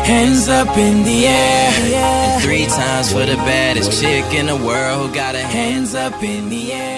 Hands up in the air. Three times for the baddest chick in the world who got her Hands up in the air.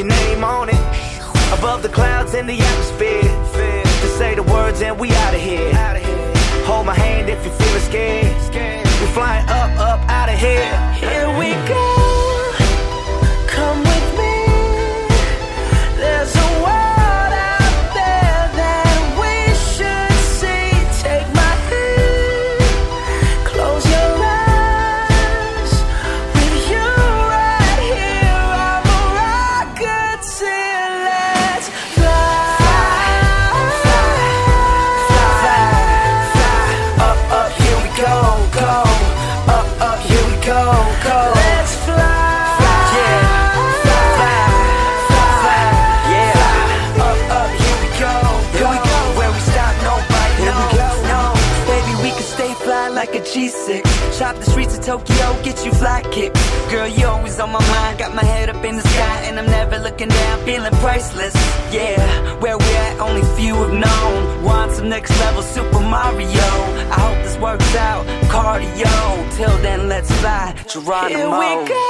Your name on it. Above the clouds in the atmosphere. To say the words and we out of here. Hold my hand if you're feeling scared. We're flying up, up, out of here. Here we go. G6. Shop the streets of Tokyo, get you fly kicks. Girl, you always on my mind. Got my head up in the sky, and I'm never looking down, feeling priceless. Yeah, where we at, only few have known. Want some next level Super Mario. I hope this works out. Cardio. Till then, let's fly. Geronimo. Here we go.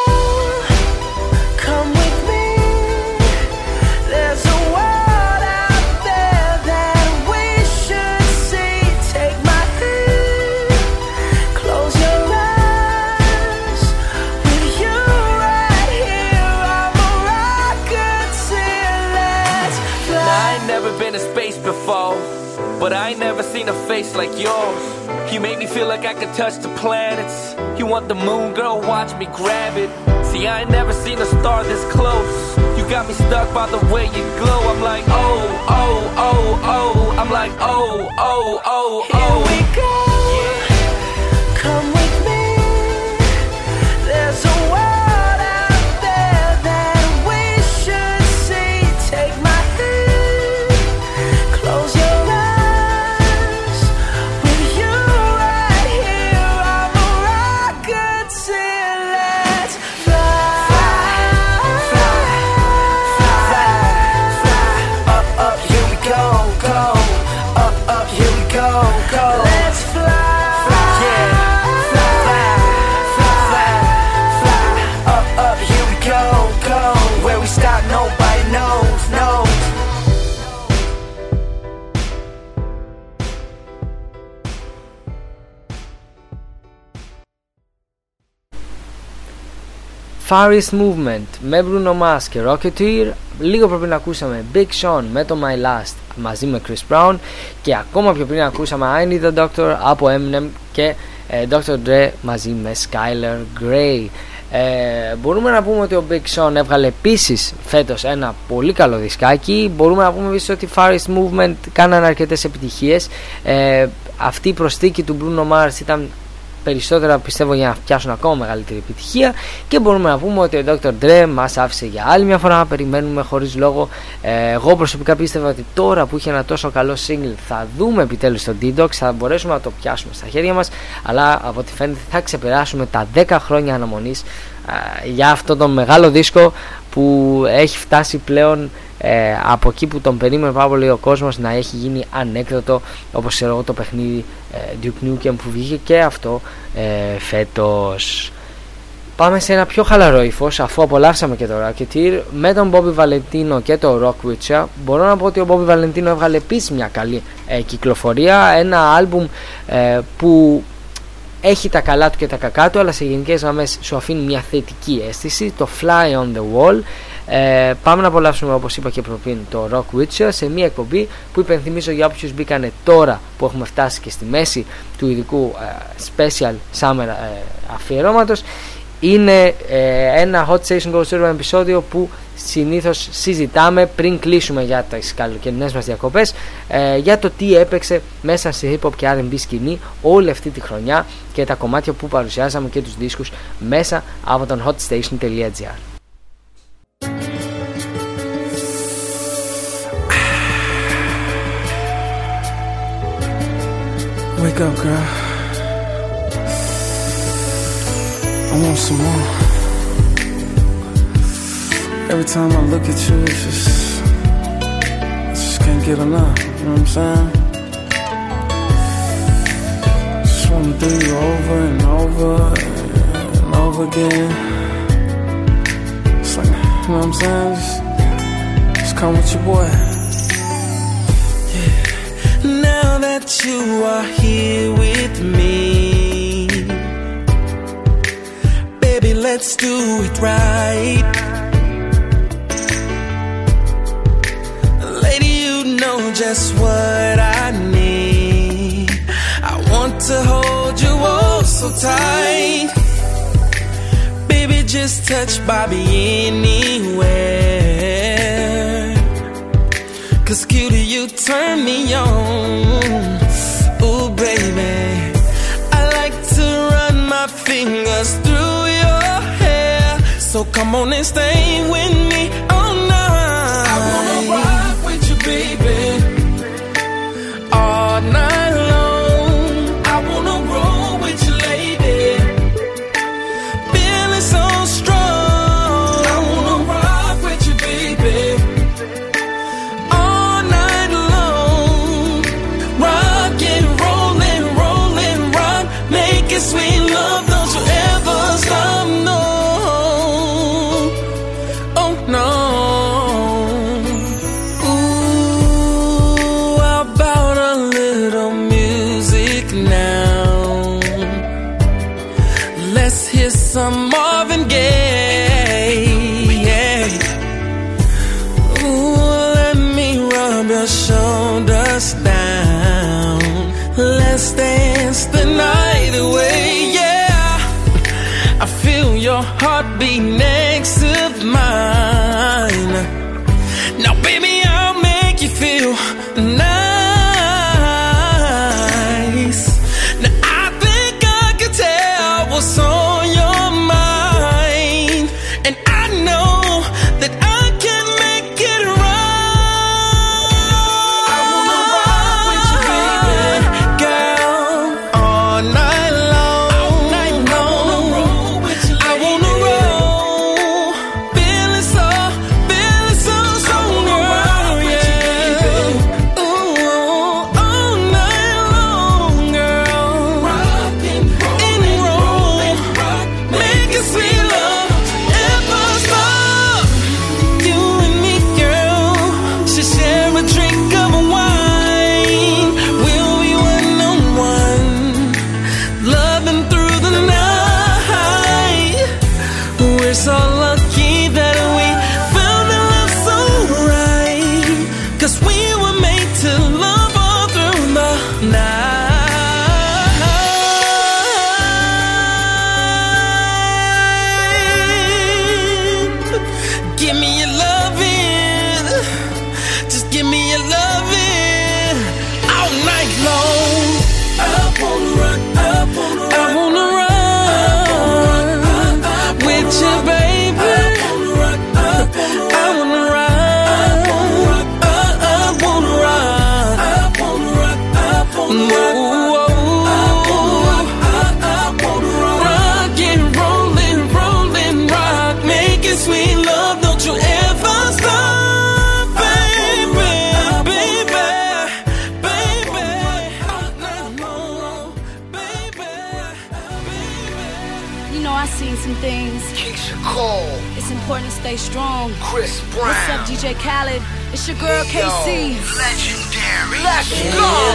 Come with never been to space before, but I ain't never seen a face like yours. You make me feel like I could touch the planets. You want the moon, girl, watch me grab it. See, I ain't never seen a star this close. You got me stuck by the way you glow. I'm like, oh, oh, oh, oh. I'm like, oh, oh, oh, oh. Here we go. Far East Movement με Bruno Mars και Rocketeer. Λίγο πιο πριν ακούσαμε Big Sean με το My Last μαζί με Chris Brown. Και ακόμα πιο πριν ακούσαμε I Need a Doctor από Eminem και ε, Dr. Dre μαζί με Skyler Grey. Ε, μπορούμε να πούμε ότι ο Big Sean έβγαλε επίσης φέτος ένα πολύ καλό δισκάκι. Μπορούμε να πούμε επίσης ότι Far East Movement κάνανε αρκετές επιτυχίες. Ε, αυτή η προσθήκη του Bruno Mars ήταν περισσότερα πιστεύω για να πιάσουν ακόμα μεγαλύτερη επιτυχία και μπορούμε να πούμε ότι ο Dr. Dre μας άφησε για άλλη μια φορά να περιμένουμε χωρίς λόγο ε, εγώ προσωπικά πίστευα ότι τώρα που είχε ένα τόσο καλό single θα δούμε επιτέλους τον Detox θα μπορέσουμε να το πιάσουμε στα χέρια μας αλλά από ό,τι φαίνεται θα ξεπεράσουμε τα 10 χρόνια αναμονής ε, για αυτό το μεγάλο δίσκο που έχει φτάσει πλέον ε, από εκεί που τον περίμενε πάρα πολύ ο κόσμος να έχει γίνει ανέκδοτο όπως ξέρω εγώ το παιχνίδι ε, Duke Nukem που βγήκε και αυτό ε, φέτος Πάμε σε ένα πιο χαλαρό ύφος, αφού απολαύσαμε και το Rocketeer με τον Bobby Valentino και το Rock Witcher. Μπορώ να πω ότι ο Bobby Valentino έβγαλε επίσης μια καλή ε, κυκλοφορία. Ένα άλμπουμ ε, που έχει τα καλά του και τα κακά του, αλλά σε γενικές γραμμές σου αφήνει μια θετική αίσθηση. Το Fly on the Wall. Ε, πάμε να απολαύσουμε όπως είπα και πριν το Rock Witcher σε μια εκπομπή που υπενθυμίζω για όποιους μπήκανε τώρα που έχουμε φτάσει και στη μέση του ειδικού ε, special summer ε, αφιερώματος. Είναι ε, ένα Hot Station Go Server επεισόδιο που συνήθως συζητάμε πριν κλείσουμε για τις καλοκαιρινές μας διακοπές ε, για το τι έπαιξε μέσα στη hip hop και R&B σκηνή όλη αυτή τη χρονιά και τα κομμάτια που παρουσιάσαμε και τους δίσκους μέσα από τον hotstation.gr Wake up, girl. I want some more. Every time I look at you, it's just, I just can't get enough. You know what I'm saying? Just wanna do you over and over and over again. You know what I'm saying? Just, just come with your boy. Yeah. Now that you are here with me, baby, let's do it right. Lady, you know just what I need. I want to hold you all so tight just touch, Bobby anywhere. Cause cutie, you turn me on. Ooh, baby. I like to run my fingers through your hair. So come on and stay with me. Valid. It's your girl KC. Legendary. Let's go.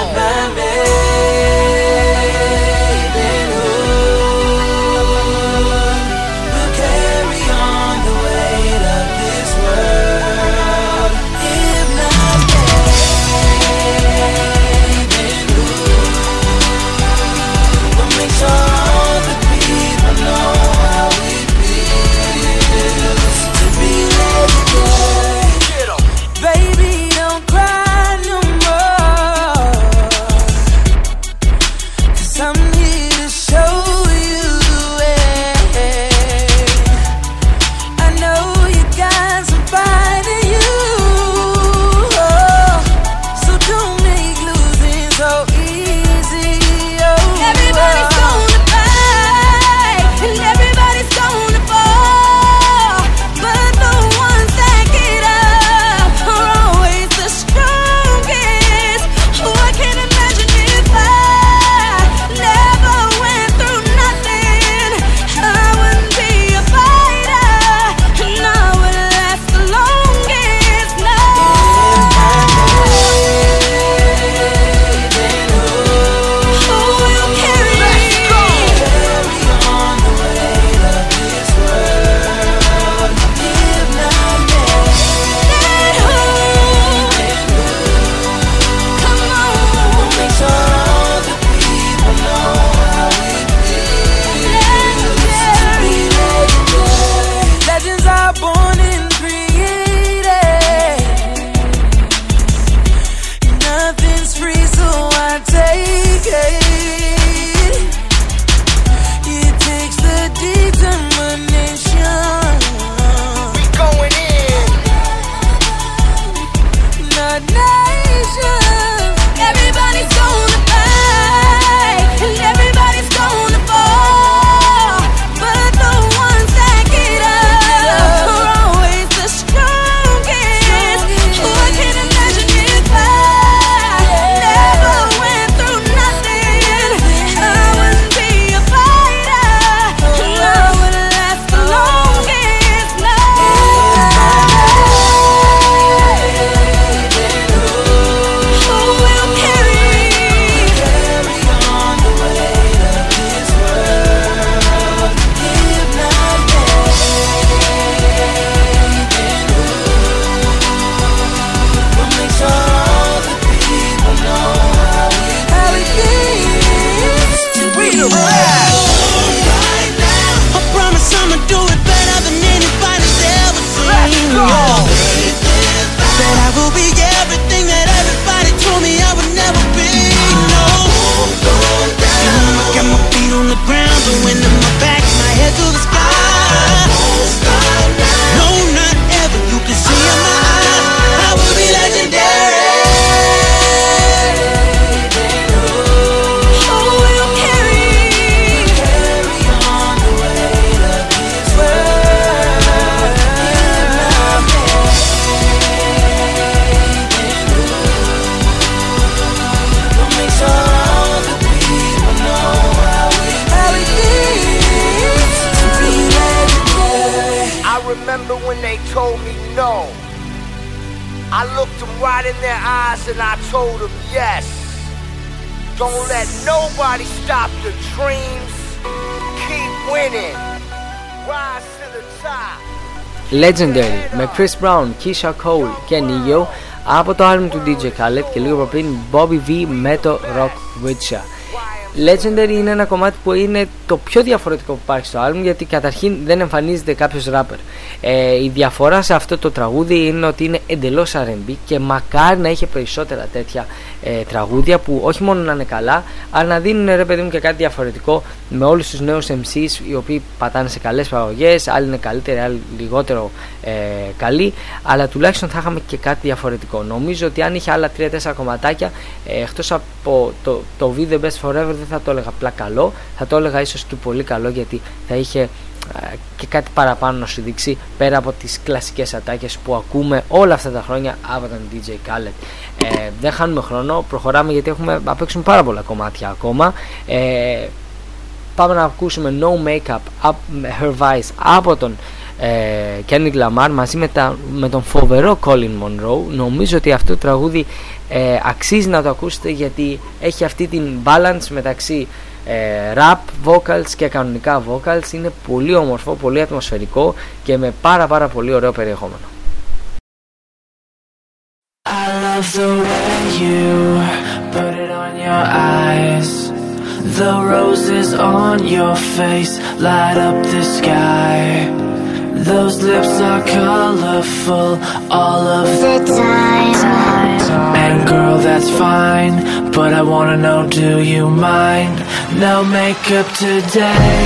remember when they told me no. I looked them right in their eyes and I told them yes. Don't let nobody stop your dreams. Keep winning. Rise to the top. Legendary με Chris Brown, Keyshia Cole και Neo από το album του DJ Khaled και λίγο πριν Bobby V με το Rock Witcher. Legendary είναι ένα κομμάτι που είναι το πιο διαφορετικό που υπάρχει στο album γιατί καταρχήν δεν εμφανίζεται κάποιος rapper. Ε, η διαφορά σε αυτό το τραγούδι είναι ότι είναι εντελώς RB και μακάρι να είχε περισσότερα τέτοια ε, τραγούδια που όχι μόνο να είναι καλά, αλλά να δίνουν ρε παιδί μου και κάτι διαφορετικό με όλους τους νέους MCs οι οποίοι πατάνε σε καλές παραγωγές, άλλοι είναι καλύτεροι, άλλοι λιγότερο ε, καλοί, αλλά τουλάχιστον θα είχαμε και κάτι διαφορετικό. Νομίζω ότι αν είχε άλλα 3-4 κομματάκια, ε, εκτός από το, το Be The Best Forever, δεν θα το έλεγα απλά καλό, θα το έλεγα ίσως και πολύ καλό γιατί θα είχε ε, και κάτι παραπάνω να σου δείξει πέρα από τις κλασικές ατάκες που ακούμε όλα αυτά τα χρόνια από τον DJ Khaled. Ε, δεν χάνουμε χρόνο, προχωράμε γιατί έχουμε να παίξουμε πάρα πολλά κομμάτια ακόμα. Ε, πάμε να ακούσουμε No Makeup up, Her Vice από τον ε, Kendrick Lamar μαζί με, τα, με τον φοβερό Colin Monroe νομίζω ότι αυτό το τραγούδι ε, αξίζει να το ακούσετε γιατί έχει αυτή την balance μεταξύ ε, rap vocals και κανονικά vocals είναι πολύ όμορφο, πολύ ατμοσφαιρικό και με πάρα πάρα πολύ ωραίο περιεχόμενο I love the way you put it on your eyes. The roses on your face light up the sky. Those lips are colorful all of the time. And girl, that's fine, but I wanna know, do you mind? No makeup today.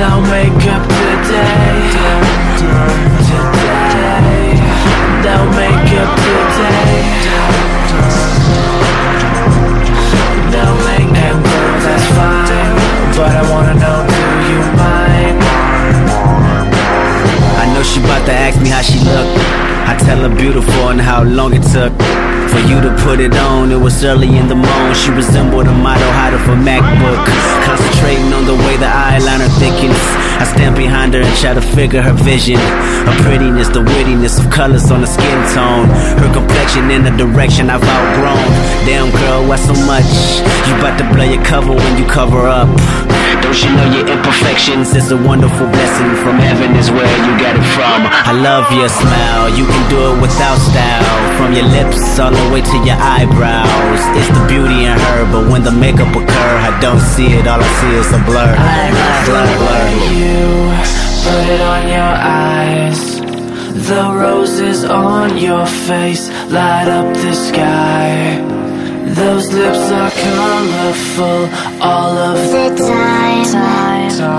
No makeup today. Today. No makeup today. No makeup, girl, that's fine, but I wanna know, she bout to ask me how she look. I tell her beautiful and how long it took for you to put it on. It was early in the morning. She resembled a model hot of a MacBook. Concentrating on the way the eyeliner thickens. I stand behind her and try to figure her vision. Her prettiness, the wittiness of colors on the skin tone. Her complexion in the direction I've outgrown. Damn girl, why so much? You about to blow your cover when you cover up. Don't you know your imperfections is a wonderful blessing from heaven is where you got it from. I love your smile, you can do it without style. From your lips all the way to your eyebrows. It's the beauty in her, but when the makeup occur, I don't see it. All I see is a blur. Blur, blur. You put it on your eyes. The roses on your face light up the sky. Those lips are colorful all of the time.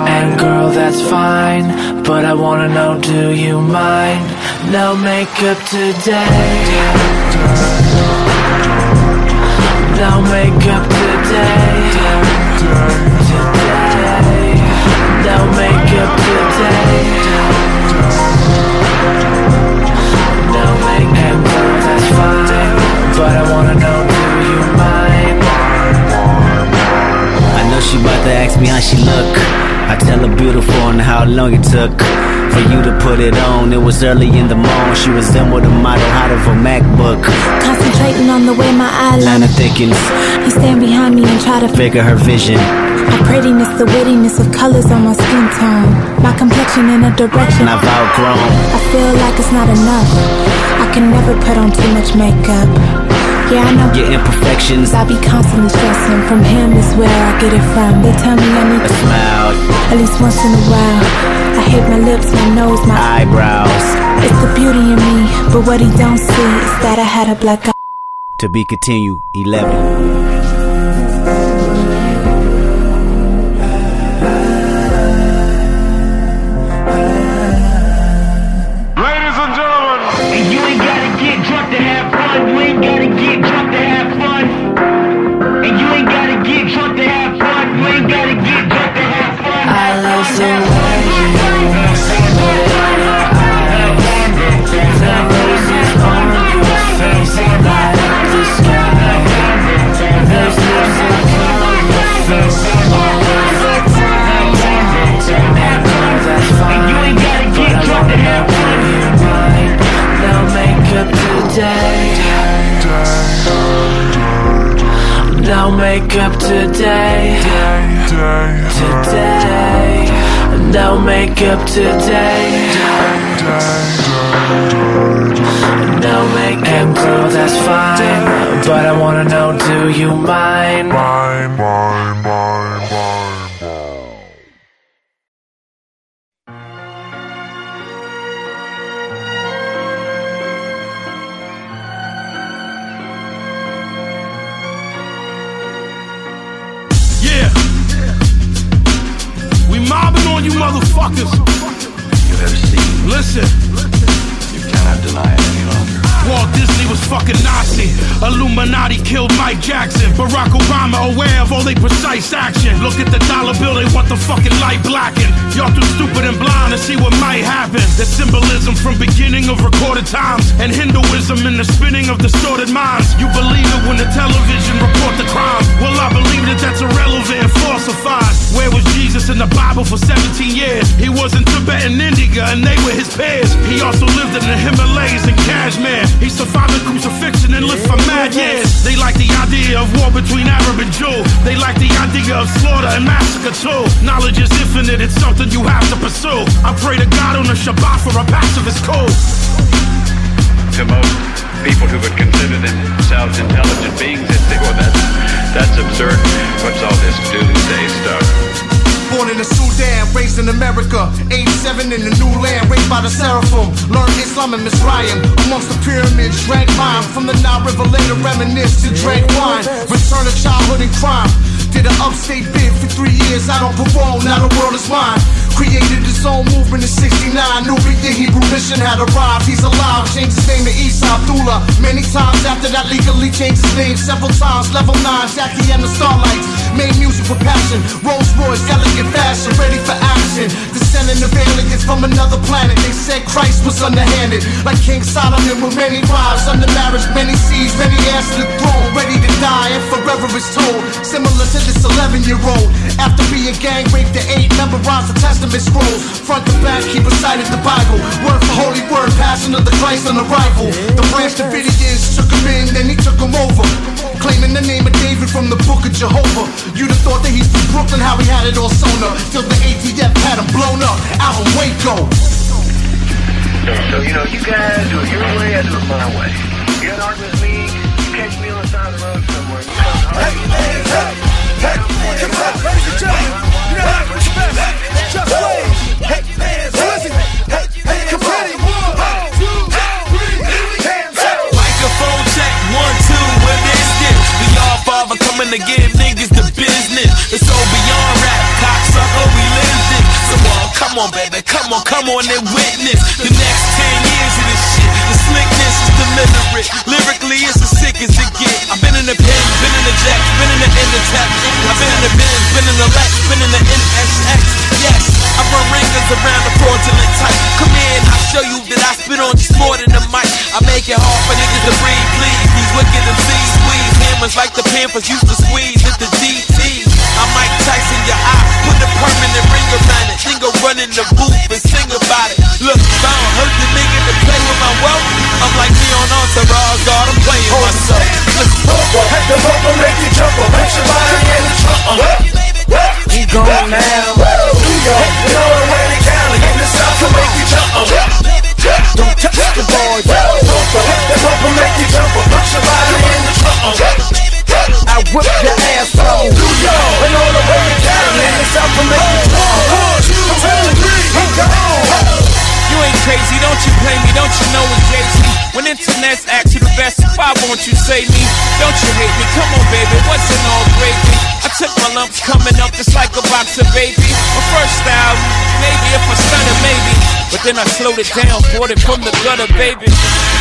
And girl, that's fine, but I wanna know, do you mind? No makeup today. No makeup today. Today. No makeup today. No makeup, girl, that's fine, but I wanna know, ask me how she look. I tell her beautiful and how long it took for you to put it on. It was early in the morning. She was in resembled a model hot of a MacBook. Concentrating on the way my eyeliner Liner thickens, You stand behind me and try to figure her vision. My prettiness, the wittiness of colors on my skin tone. My complexion in a direction I've outgrown. I feel like it's not enough. I can never put on too much makeup. Yeah, I know Your imperfections. I be constantly stressing. From him is where I get it from. They tell me I need A smile, at least once in a while. I hate my lips, my nose, my eyebrows. It's the beauty in me, but what he don't see is that I had a black eye. To be continued, 11. Ladies and gentlemen, and you ain't gotta get make up today. Today. They'll make up today. They'll make and girl, that's fine. But I wanna know, do you mind? Yeah. Precise action. Look at the dollar bill, they want the fucking light blackened. Y'all too stupid and blind to see what might happen. The symbolism from beginning of recorded times. And Hinduism in the spinning of distorted minds. You believe it when the television report the crime. Well, I believe that that's irrelevant and falsified. Where was Jesus in the Bible for 17 years? He was in Tibet and India, and they were his peers. He also lived in the Himalayas and Kashmir. He survived the crucifixion and lived for mad years. They like the idea of war between Arab and Jew. They like the idea of slaughter and massacre too. Knowledge is infinite, it's something you have to pursue. I pray to God on the Shabbat for a pacifist code. To most people who would consider themselves intelligent beings, they say, well, that's, that's absurd. What's all this doomsday stuff? Born in the Sudan, raised in America. 87 in the new land, raised by the Seraphim. Learned Islam and Mizraim. Amongst the pyramids, drank mine. From the Nile River, later reminisce to drank wine. Return to childhood and crime. Did an upstate bid for three years, out on parole, now the world is mine. Created his own movement in 69. Nubian Hebrew mission had arrived. He's alive. Changed his name to Isa Abdullah. Many times after that, legally changed his name several times. Level 9, Jackie and the Starlights. Made music with passion. Rolls Royce, elegant fashion, ready for action. Descending of aliens from another planet. They said Christ was underhanded. Like King Solomon with many wives. Under marriage, many seeds, many heirs to the throne. Ready to die and forever is told. Similar to this 11 year old. After being gang raped at 8, memorized the Testament scrolls. Front to back, he recited the Bible. Word for holy word, passion of the Christ on arrival. The branch Davidians took him in, then he took him over. Claiming the name of David from the book of Jehovah. You'd have thought that he's from Brooklyn, how he had it all sewn up. Till the ATF had him blown up out in Waco. So, you know, you guys do it your way, I do it my way. You got an argument with me, you catch me on the side of the road somewhere. You come hey, hey, hey, hey, come on. Just. Hey. Microphone check, one, two, what is this? We father coming to give niggas the business. It's beyond rap, cocksucker, we. So come on, baby, come on, come on and witness the next ten years deliberate, lyrically it's as sick as it get. I've been in the pen, been in the jack, been in the in the tap. I've been in the Benz, been in the Lex, been in the NSX. Yes, I run ringers around the fraudulent type. Come in, I'll show you that I spit on just more than a mic. I make it hard for niggas to breathe, please. These wicked MCs squeeze hammers like the Pampers used to squeeze at the DT. I'm Mike Tyson, your eye, put a permanent ring around it. Think of running the booth and sing about it. Look, if I don't hurt the nigga to play with my wealth, I'm like me on Entourage, God, I'm playing myself. Listen, Head to bumper, make you jump up, put your body in the trunk. Uh-huh. He gone now. New York, and all the way to Cali, in the South to make you jump. Don't touch the boy, bumper, hit the bumper, make you jump up, put your body in the trunk. I whip your ass from New York, and all the way to Cali, in the South to make you jump up. One, two, three, come on. You ain't crazy, don't you blame me, don't you know it's Jay-Z When internet's ask you the best, why won't you say me? Don't you hate me, come on baby, what's in all gravy? I took my lumps coming up just like a box of baby My first style, maybe if I stunner maybe But then I slowed it down, bought it from the gutter baby.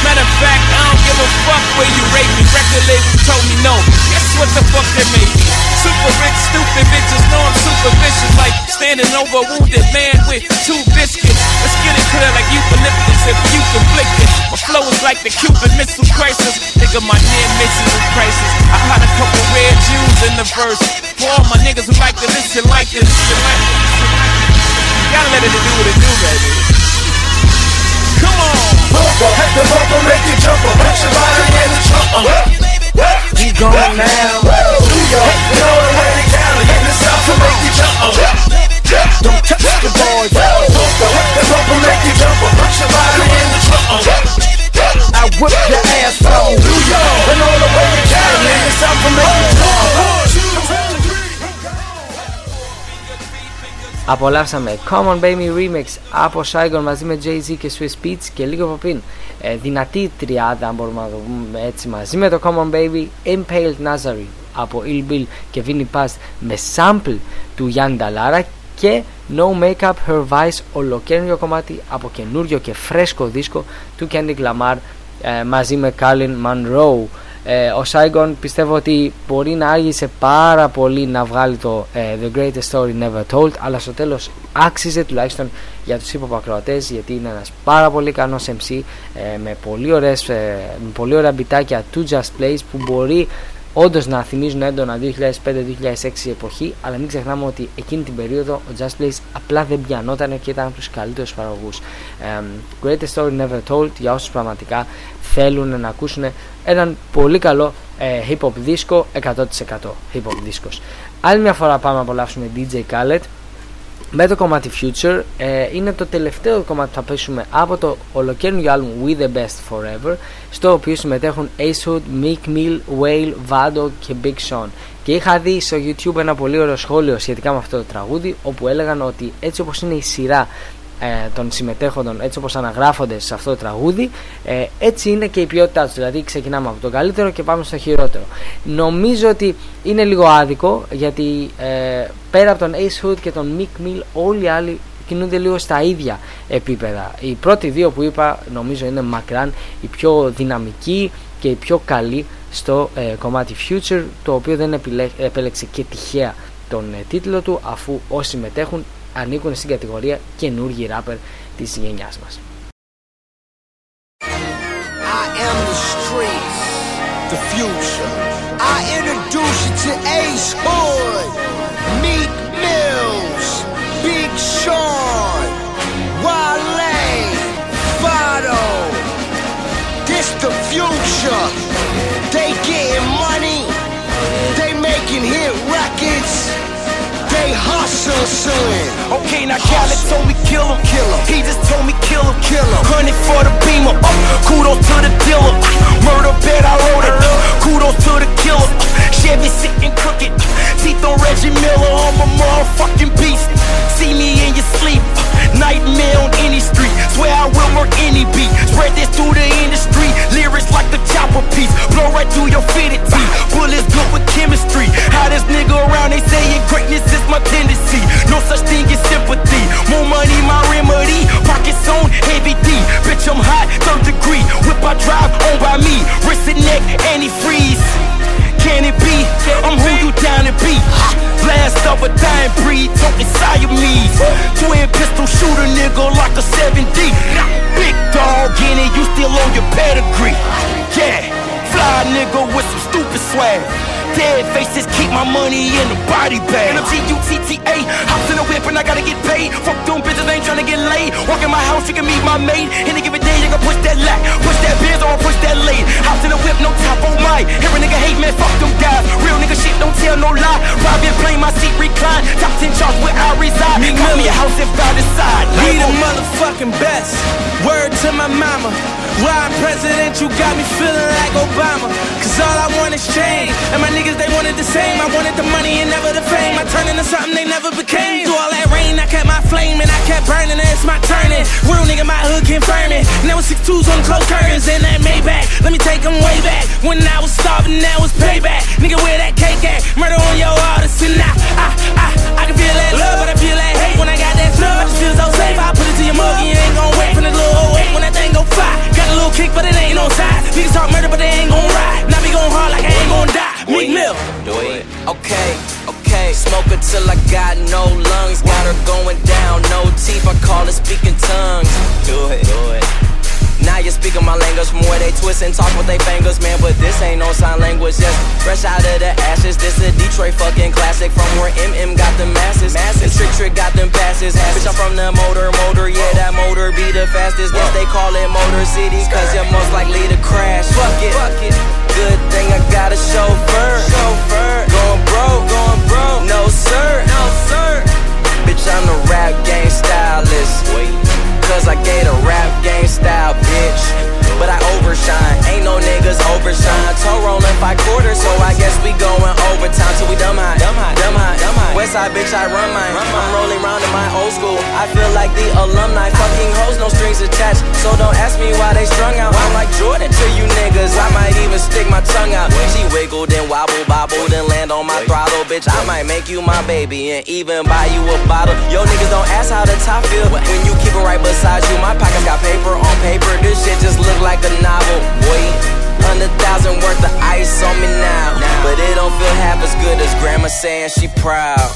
Matter of fact, I don't give a fuck where you rate me. Record label told me no, guess what the fuck they made me? Super rich, stupid bitches know I'm super vicious Like standing over a wounded man with two biscuits. Let's get it clear like eucalyptus if you conflict it. My flow is like the Cuban Missile Crisis. Nigga, my near misses is crisis. I had a couple rare Jews in the verse. For all my niggas who like to listen like this Gotta let it do what it do, baby Come on. Bumper, hit the bumper, make you jump. Put your body in the trunk. We going now. New York, you know the way to Cali. In the South to make you jump. Don't touch the boys, Bumper, hit the bumper, make you jump. Put your body in the trunk. I whip your ass off, New York and all the way to Cali. In the South to make you jump up. Απολαύσαμε Common Baby Remix από Saigon μαζί με Jay-Z και Swiss Beats και λίγο από πριν. Ε, δυνατή τριάδα αν μπορούμε να το πούμε έτσι μαζί με το Common Baby Impaled Nazari από Ill Bill και Vinny Paz με sample του Γιάννη Νταλάρα και No Makeup Her Vice ολοκαίριο κομμάτι από καινούριο και φρέσκο δίσκο του Kendrick Lamar ε, μαζί με Carlin Monroe ε, ο Saigon πιστεύω ότι μπορεί να άργησε πάρα πολύ να βγάλει το ε, The Greatest Story Never Told αλλά στο τέλος άξιζε τουλάχιστον για τους hip ακροατές γιατί είναι ένας πάρα πολύ ικανός MC ε, με, πολύ ωραίες, ε, με πολύ ωραία μπιτάκια του Just Plays που μπορεί όντως να θυμίζουν έντονα 2005-2006 εποχή, αλλά μην ξεχνάμε ότι εκείνη την περίοδο ο Just Blaze απλά δεν πιανόταν και ήταν από τους καλύτερους παραγωγούς. Um, Greatest Story Never Told για όσους πραγματικά θέλουν να ακούσουν έναν πολύ καλό ε, hip hop δίσκο, 100% hip hop δίσκος. Άλλη μια φορά πάμε να απολαύσουμε DJ Khaled με το κομμάτι Future ε, είναι το τελευταίο κομμάτι που θα πέσουμε από το ολοκαίρινο άλμπουμ We The Best Forever στο οποίο συμμετέχουν Ace Hood, Meek Mill, Whale, Vado και Big Sean. Και είχα δει στο YouTube ένα πολύ ωραίο σχόλιο σχετικά με αυτό το τραγούδι όπου έλεγαν ότι έτσι όπως είναι η σειρά ε, των συμμετέχοντων έτσι όπως αναγράφονται σε αυτό το τραγούδι ε, έτσι είναι και η ποιότητά τους. Δηλαδή ξεκινάμε από το καλύτερο και πάμε στο χειρότερο. Νομίζω ότι είναι λίγο άδικο γιατί ε, πέρα από τον Ace Hood και τον Mick Mill όλοι οι άλλοι κινούνται λίγο στα ίδια επίπεδα. Οι πρώτοι δύο που είπα νομίζω είναι μακράν οι πιο δυναμικοί και οι πιο καλοί στο ε, κομμάτι Future το οποίο δεν επιλέ, επέλεξε και τυχαία τον ε, τίτλο του αφού όσοι συμμετέχουν ανήκουν στην κατηγορία καινούργιοι ράπερ της γενιάς μας. Hustle, son. Okay, now Khaled told me kill him, kill him. He just told me kill him, kill him. Hundred for the beamer, uh, kudos to the dealer. Murder bet I wrote it, kudos to the killer. Chevy sitting crooked, teeth on Reggie Miller, I'm a motherfucking beast. See me in your sleep, nightmare on any street. Swear I will work any beat. Spread this through the industry, lyrics like the chopper piece. Blow right through your fitted teeth. Bullets good with chemistry. How this nigga around, they saying greatness is my tendency. No such thing as sympathy. More money, my remedy. Pockets on heavy D. Bitch, I'm hot, third degree. Whip I drive, owned by me. Wrist and neck, anti-freeze. Can it be? I'm who you down to be. Blast of a dying breed, talking Siamese. Twin pistol shooter nigga like a 7D. Big dog in it, you still on your pedigree. Yeah, fly nigga with some stupid swag. Dead faces keep my money in the body bag. And I'm G-U-T-T-A, hops in the whip and I gotta get paid. Fuck them bitches, ain't tryna get laid. Walk in my house, you can meet my maid. Any given day, you can push that lack, push that biz or push that late. Hops in the whip, no top on my. Hear a nigga hate, man, fuck them guys. Real nigga shit, don't tell no lie. Private plane, my seat recline. Top 10 charts where I reside. Call me a house if I decide. We the motherfucking best. Word to my mama. I'm president, you got me feeling like Obama. Cause all I want is change. And my niggas, they wanted the same. I wanted the money and never the fame. I turned into something they never became. Through all that rain, I kept my flame and I kept burning. And it's my turning. Real nigga, my hood confirming. Now it's six twos on the close curtains and that Maybach. Let me take them way back. When I was starving, that was payback. Nigga, where that cake at? Murder on your artist and I, I, I, I can feel that love, but I feel that hate. When I got that stuff, I just feel so safe. I put it to your mug, you ain't gon' wait for the little 08 when that thing go fly. Niggas talk murder, but they ain't gon' ride. Now me gon' hard like I ain't gon' die. Meek Mill. Do it. Okay, okay. Smoke until I got no lungs. Got her going down, no teeth. I call it speaking tongues. Do it. Do it. Now you're speaking my language from where They twist and talk with they fingers, man. But this ain't no sign language. Just fresh out of the ashes. This a Detroit fucking classic from where MM got the masses. And Trick Trick got them passes. Bitch, I'm from the motor, motor. Yeah, that motor be the fastest. Guess they call it Motor City, cause you're most likely to crash. Fuck it. Fuck it. Good thing I got a chauffeur. Chauffeur. Going broke, going broke. No sir. No sir. Bitch, I'm the rap game stylist. Cause I gave a rap game style, bitch. But I overshine, ain't no niggas overshine. Toe rolling five quarters, so I guess we going overtime till we dumb high. Dumb high, dumb high, dumb high. West side why, bitch, I run mine. I'm rolling round in my old school. I feel like the alumni. Fucking hoes, no strings attached. So don't ask me why they strung out. I'm like Jordan to you niggas. I might even stick my tongue out. She wiggled and wobble, bobbled and land on my throttle, bitch. I might make you my baby and even buy you a bottle. Yo, niggas don't ask how the top feel when you keep it right beside you. My pockets got paper on paper. This shit just look like a novel. Wait. Hundred thousand worth of ice on me now. But it don't feel half as good as grandma saying she proud.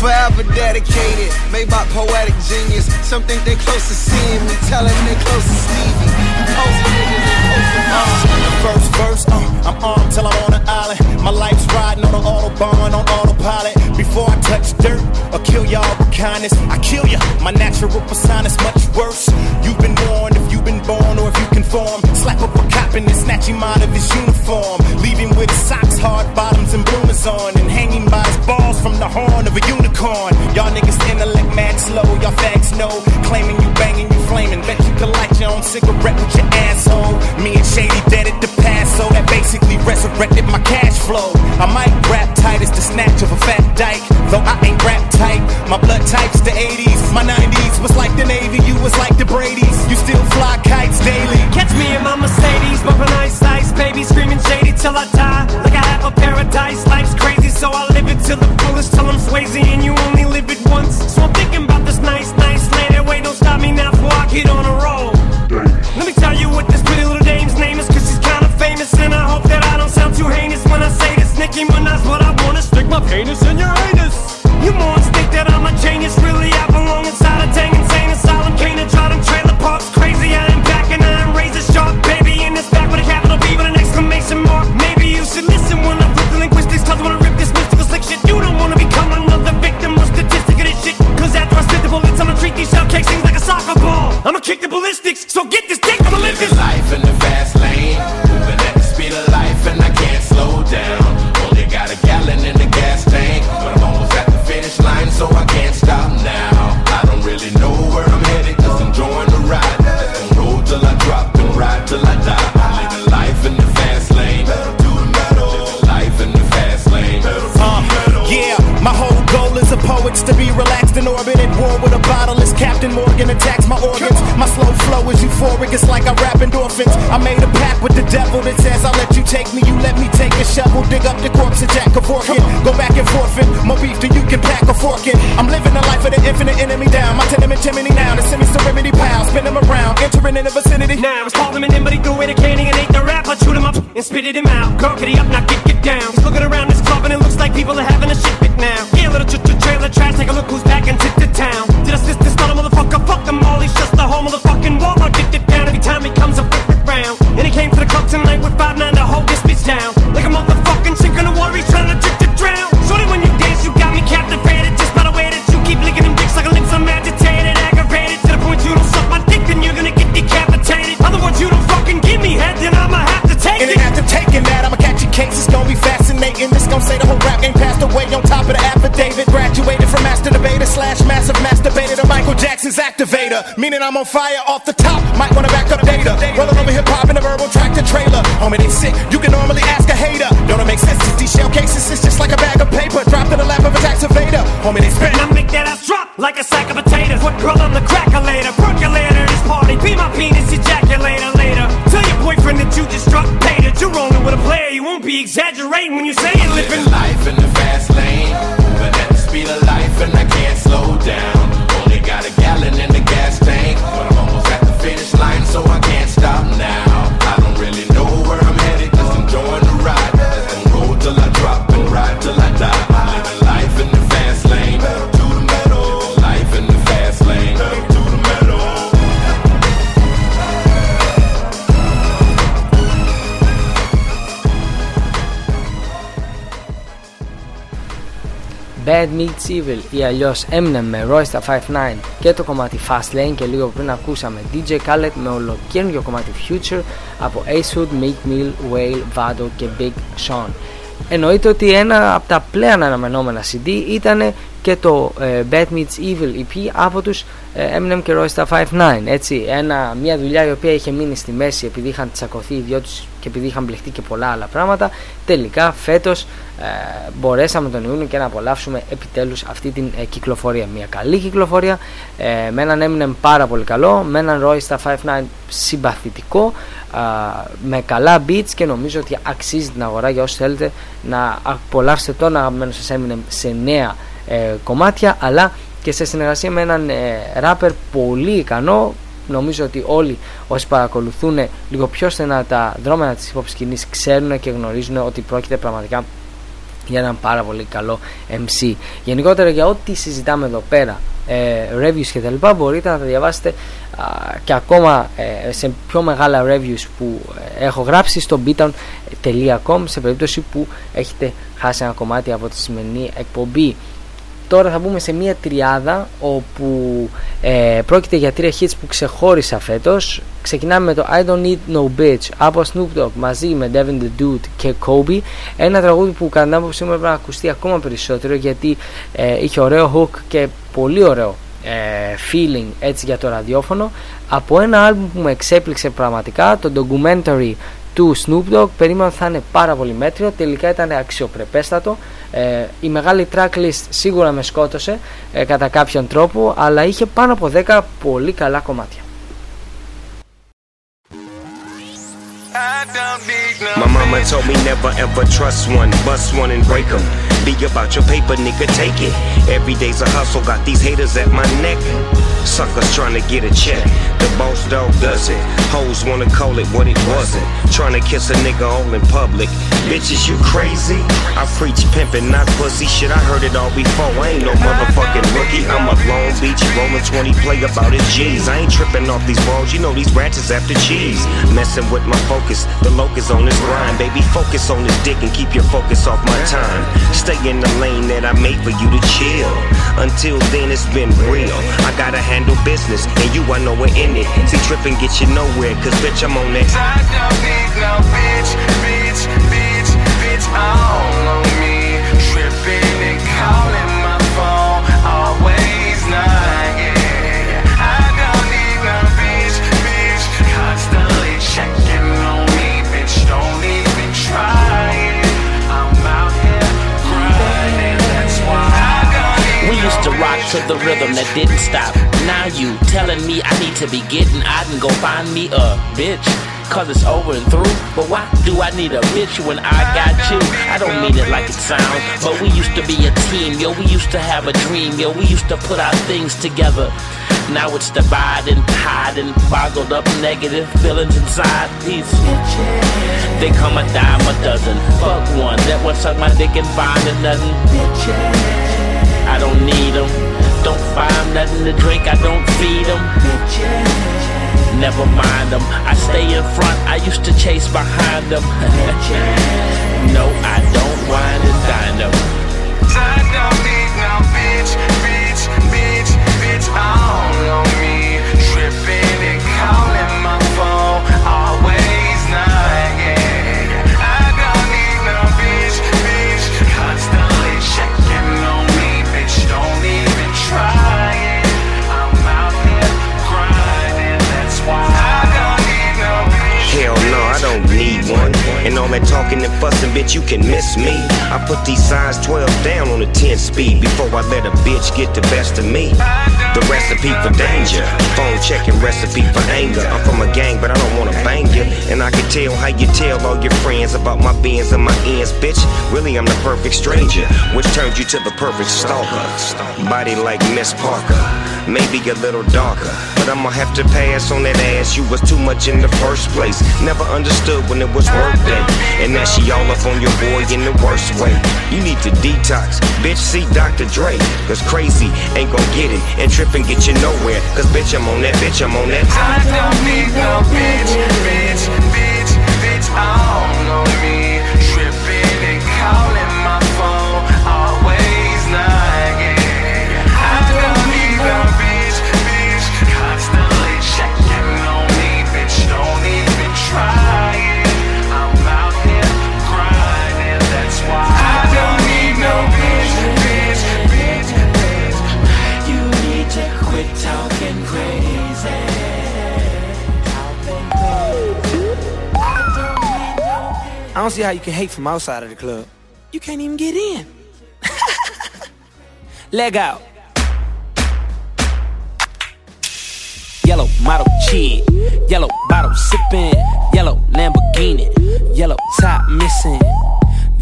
Forever dedicated, made by poetic genius. Some think they close to seeing me, telling they close to Stevie. You posing niggas, they posting Uh, first verse, uh, I'm armed till I'm on an island. My life's riding on an autobahn, on autopilot. Before I touch dirt or kill y'all with kindness, I kill ya. My natural persona's much worse. You've been warned if you've been born or if you conform. Slap up a cop and then snatch him out of his uniform. Leave him with socks, hard bottoms, and bloomers on. And hanging by his balls from the horn of a unicorn. Y'all niggas intellect mad slow, y'all fags know. Claiming you banging, you flaming. Bet you could light your own cigarette with your asshole. Me and Shady dead at the past, so that basically resurrected my cash flow. I might rap tight as the snatch of a fat dyke, though I ain't rap tight. My blood type's the 80s, my 90s was like the Navy, you was like the Brady's. You still fly kites daily. Catch me in my Mercedes, bumping ice ice, baby, screaming shady till I die. Like I have a paradise, life's crazy, so I live it till the fullest, till I'm Swayze, and you only on a roll. Let me tell you what this pretty little dame's name is, cause she's kinda famous, and I hope that I don't sound too heinous when I say this. Nicki Minaj, what I wanna stick my penis in your anus. You morons think that I'm a genius, really I belong inside a dang insane asylum. Can't draw them trailer parks crazy. I am back and I am razor sharp, baby. In this back with a capital B with an exclamation mark. Maybe you should listen when I flip the linguistics, cause I wanna rip this mystical slick shit. You don't wanna become another victim or statistic of this shit. Cause after I spit the bullets, I'ma treat these shell casings I'ma kick the ballistics, so get this dick, I'ma live this life Captain Morgan attacks my organs. My slow flow is euphoric, it's like I rap endorphins. I made a pact with the devil that says I'll let you take me, you let me take a shovel, dig up the corpse of Jack Kevorkian. Go back and forfeit, more beef than you can pack a fork in. I'm living the life of the infinite enemy down. My tenement chimney now, the semi serenity pal, spin them around, entering in the vicinity. Now it's called him an in, but he threw away the candy and ate the rap. I chewed him up and spitted him out. Get up, now get, get down. He's looking around this club and it looks like people are having a shit fit now. Yeah, little trailer trash, take a look who's back into the town. Down. Like a motherfucking sink in the water, he's trying to trick to drown. Shorty, when you dance, you got me captivated. Just by the way that you keep licking them dicks like a lips, I'm agitated, aggravated. To the point you don't suck my dick, then you're gonna get decapitated. Other words, you don't fucking give me head, then I'ma have to take it. And it. then after taking that, I'ma catch a case. It's gonna be fascinating. This gonna say the whole rap game passed away on top of the affidavit. Graduated from master debater slash massive masturbator to Michael Jackson's activator. Meaning I'm on fire off the top. Might wanna back up data. Rolling over hip hop in a verbal tractor trailer. Homie, they sick. You when you say Bad Meets Evil ή αλλιώς Eminem με Roysta 59 και το κομμάτι Fast Lane και λίγο πριν ακούσαμε DJ Khaled με ολοκαίρινο κομμάτι Future από Ace Hood, Meek Mill, Whale, Vado και Big Sean. Εννοείται ότι ένα από τα πλέον αναμενόμενα CD ήταν και το ε, Bad Meets Evil EP από τους ε, Eminem και Royce 5-9 έτσι, ένα, μια δουλειά η οποία είχε μείνει στη μέση επειδή είχαν τσακωθεί οι δυο τους και επειδή είχαν μπλεχτεί και πολλά άλλα πράγματα τελικά φέτος ε, μπορέσαμε τον Ιούνιο και να απολαύσουμε επιτέλους αυτή την ε, κυκλοφορία. Μια καλή κυκλοφορία. Ε, με έναν Eminem πάρα πολύ καλό με έναν Royce 5-9 συμπαθητικό α, με καλά beats και νομίζω ότι αξίζει την αγορά για όσοι θέλετε να απολαύσετε τον αγαπημένο σας Eminem σε νέα ε, κομμάτια αλλά και σε συνεργασία με έναν ε, rapper πολύ ικανό. Νομίζω ότι όλοι όσοι παρακολουθούν λίγο πιο στενά τα δρόμενα της hip hop σκηνής ξέρουν και γνωρίζουν ότι πρόκειται πραγματικά για έναν πάρα πολύ καλό MC. Γενικότερα για ό,τι συζητάμε εδώ πέρα, ε, reviews και τα λοιπά, μπορείτε να τα διαβάσετε α, και ακόμα ε, σε πιο μεγάλα reviews που ε, έχω γράψει στο beaton.com σε περίπτωση που έχετε χάσει ένα κομμάτι από τη σημερινή εκπομπή. Τώρα θα μπούμε σε μια τριάδα όπου ε, πρόκειται για τρία hits που ξεχώρισα φέτος. Ξεκινάμε με το I Don't Need No Bitch από Snoop Dogg μαζί με Devin the Dude και Kobe. Ένα τραγούδι που κατά την άποψή μου έπρεπε να ακουστεί ακόμα περισσότερο γιατί ε, είχε ωραίο hook και πολύ ωραίο ε, feeling έτσι για το ραδιόφωνο από ένα άλμπουμ που με εξέπληξε πραγματικά το documentary του Snoop Dogg περίμενα ότι θα είναι πάρα πολύ μέτριο. Τελικά ήταν αξιοπρεπέστατο. Ε, η μεγάλη tracklist σίγουρα με σκότωσε ε, κατά κάποιον τρόπο αλλά είχε πάνω από 10 πολύ καλά κομμάτια. My mama told me never ever trust one, bust one and break 'em. Be about your paper, nigga, take it. Every day's a hustle, got these haters at my neck. Suckers trying to get a check. The boss dog does it. Hoes wanna call it what it wasn't. Trying to kiss a nigga all in public. Bitches, you crazy? I preach pimpin', not pussy. Shit, I heard it all before. I ain't no motherfucking rookie. I'm a Long Beach rolling 20 play about his G's. I ain't tripping off these walls. You know these rats is after cheese. Messing with my focus. The locus on this grind. Baby, focus on this dick and keep your focus off my time. Stay in the lane that I made for you to chill. Until then, it's been real. I gotta handle business, and you, I know we're in it. See, tripping get you nowhere, cause bitch, I'm on that. Need bitch, bitch, bitch, bitch on me. Tripping and calling my phone, always not, rock to the rhythm that didn't stop. Now you telling me I need to be getting out and go find me a bitch. Cause it's over and through. But why do I need a bitch when I got you? I don't mean it like it sounds. But we used to be a team, yo. We used to have a dream, yo. We used to put our things together. Now it's dividing, hiding, boggled up negative feelings inside. These bitches. they come a dime a dozen. Fuck one that would suck my dick and find nothing. I don't need them. Don't 'em nothing to drink. I don't feed them. Never mind them. I stay in front. I used to chase behind them. no, I don't whine and dine them. I don't need no bitch, bitch, bitch, bitch all all that talking and fussing, bitch, you can miss me. I put these size 12 down on a 10 speed before I let a bitch get the best of me. The recipe for danger, phone checking recipe for anger. I'm from a gang, but I don't wanna bang you. And I can tell how you tell all your friends about my beings and my ends, bitch. Really, I'm the perfect stranger, which turned you to the perfect stalker. Body like Miss Parker, maybe a little darker. But I'ma have to pass on that ass. You was too much in the first place. Never understood when it was worth it. And now she all up on your boy in the worst way. You need to detox, bitch. See Dr. Dre, cause crazy ain't gon' get it. And tripping get you nowhere, cause bitch, I'm on that, bitch, I'm on that. I don't need no bitch, bitch, bitch, bitch all on me. Tripping I don't see how you can hate from outside of the club. You can't even get in. Leg out. Yellow model cheat, yellow bottle sipping, yellow Lamborghini, yellow top missing.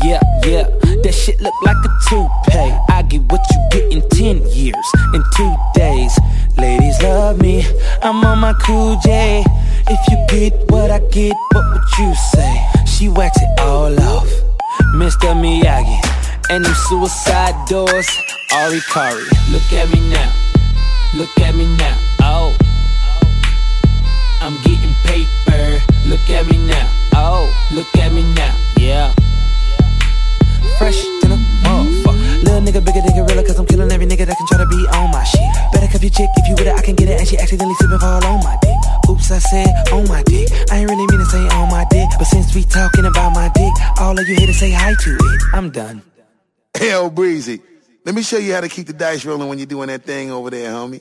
Yeah, yeah, that shit look like a toupee. I get what you get in 10 years, in two days. Ladies love me, I'm on my cool J. If you get what I get, what would you say? She waxed it all off, Mr. Miyagi. And them suicide doors, Ari Kari. Look at me now, look at me now, oh. I'm getting paper. Look at me now. Oh, look at me now. Yeah. Fresh Little nigga bigger than gorilla, cause I'm killing every nigga that can try to be on my shit. Better cuff your chick if you with it, I can get it. And she accidentally slip and fall on my dick. Oops, I said on my dick. I ain't really mean to say on my dick. But since we talking about my dick, all of you here to say hi to it. I'm done. Hell, Breezy. Let me show you how to keep the dice rolling when you're doing that thing over there, homie.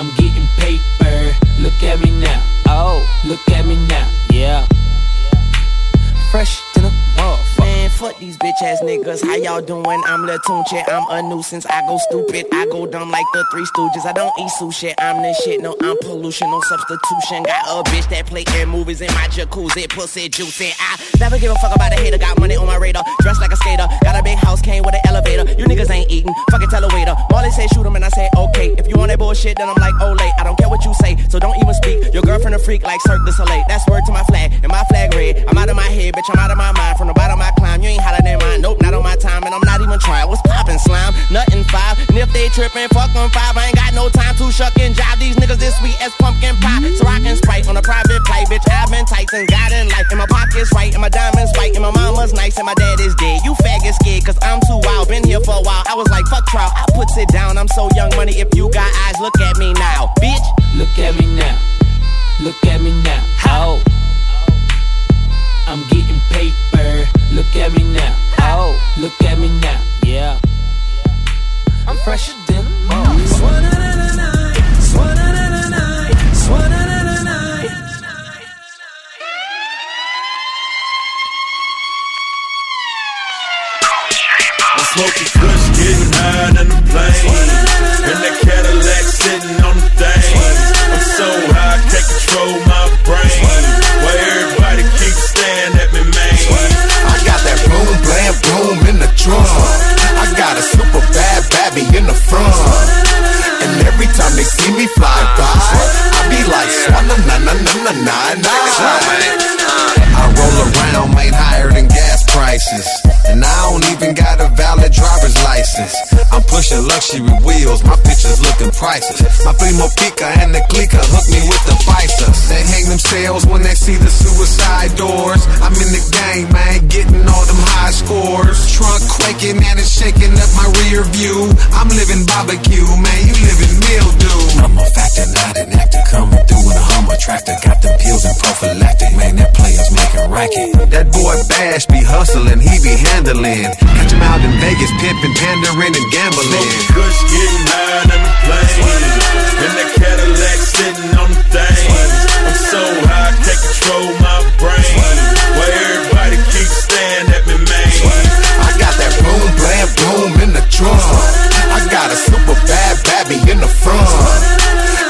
I'm getting paper. Look at me now. Oh. Look at me now. Yeah. Fresh than a motherfucker. Man, fuck these bitch ass niggas. How y'all doing? I'm Latunche. I'm a nuisance. I go stupid. I go dumb like the Three Stooges. I don't eat sushi. I'm the shit. No, I'm pollution. No substitution. Got a bitch that play in movies in my jacuzzi. Pussy juicy. I never give a fuck about a hater. Got money on my radar. Dressed like a skater. Got a big house. Came with an elevator. You niggas ain't eating. Fucking tell a waiter. Marley say shoot him and I say okay. If you want that bullshit, then I'm like, late. I don't care what you say. So don't even speak. Your girlfriend a freak like Cirque du Soleil. That's word to my flag. And my flag red. I'm out of my head, bitch. I'm out of my mind. From the bottom I climb. You ain't hotter than mine. Nope, not on my time. And I'm not even trying. What's poppin' slime? Nothing five. And if they trippin', fuck them five. I ain't got no time to shuck and jive. These niggas this sweet as pumpkin pie. So I can sprite on a private play, bitch. I've been tight and got in life. And my pockets right. And my diamonds white. And my mama's nice. And my dad is dead. You faggot scared. Cause I'm too wild. Been here for a while. I was like, fuck trial. I puts it down. I'm so young money. If you got eyes, look at me now. Bitch. Look at me now. Look at me now. How? I'm getting paper. Look at me now. Oh. Look at me now. Yeah. I'm fresher than a motherfucker. I'm smoking kush, getting high than the plane. In that Cadillac, sitting on the thing. I'm so high, I can't control my brain. Boom Bash be hustling, he be handling. Catch him out in Vegas, pimping, pandering, and gambling. Kush getting high than the plane. In that Cadillac, sitting on the thing. I'm so high, I can't control my brain. Why everybody keep staring at me, man? I got that boom, blam, boom in the trunk. I got a super bad babby in the front.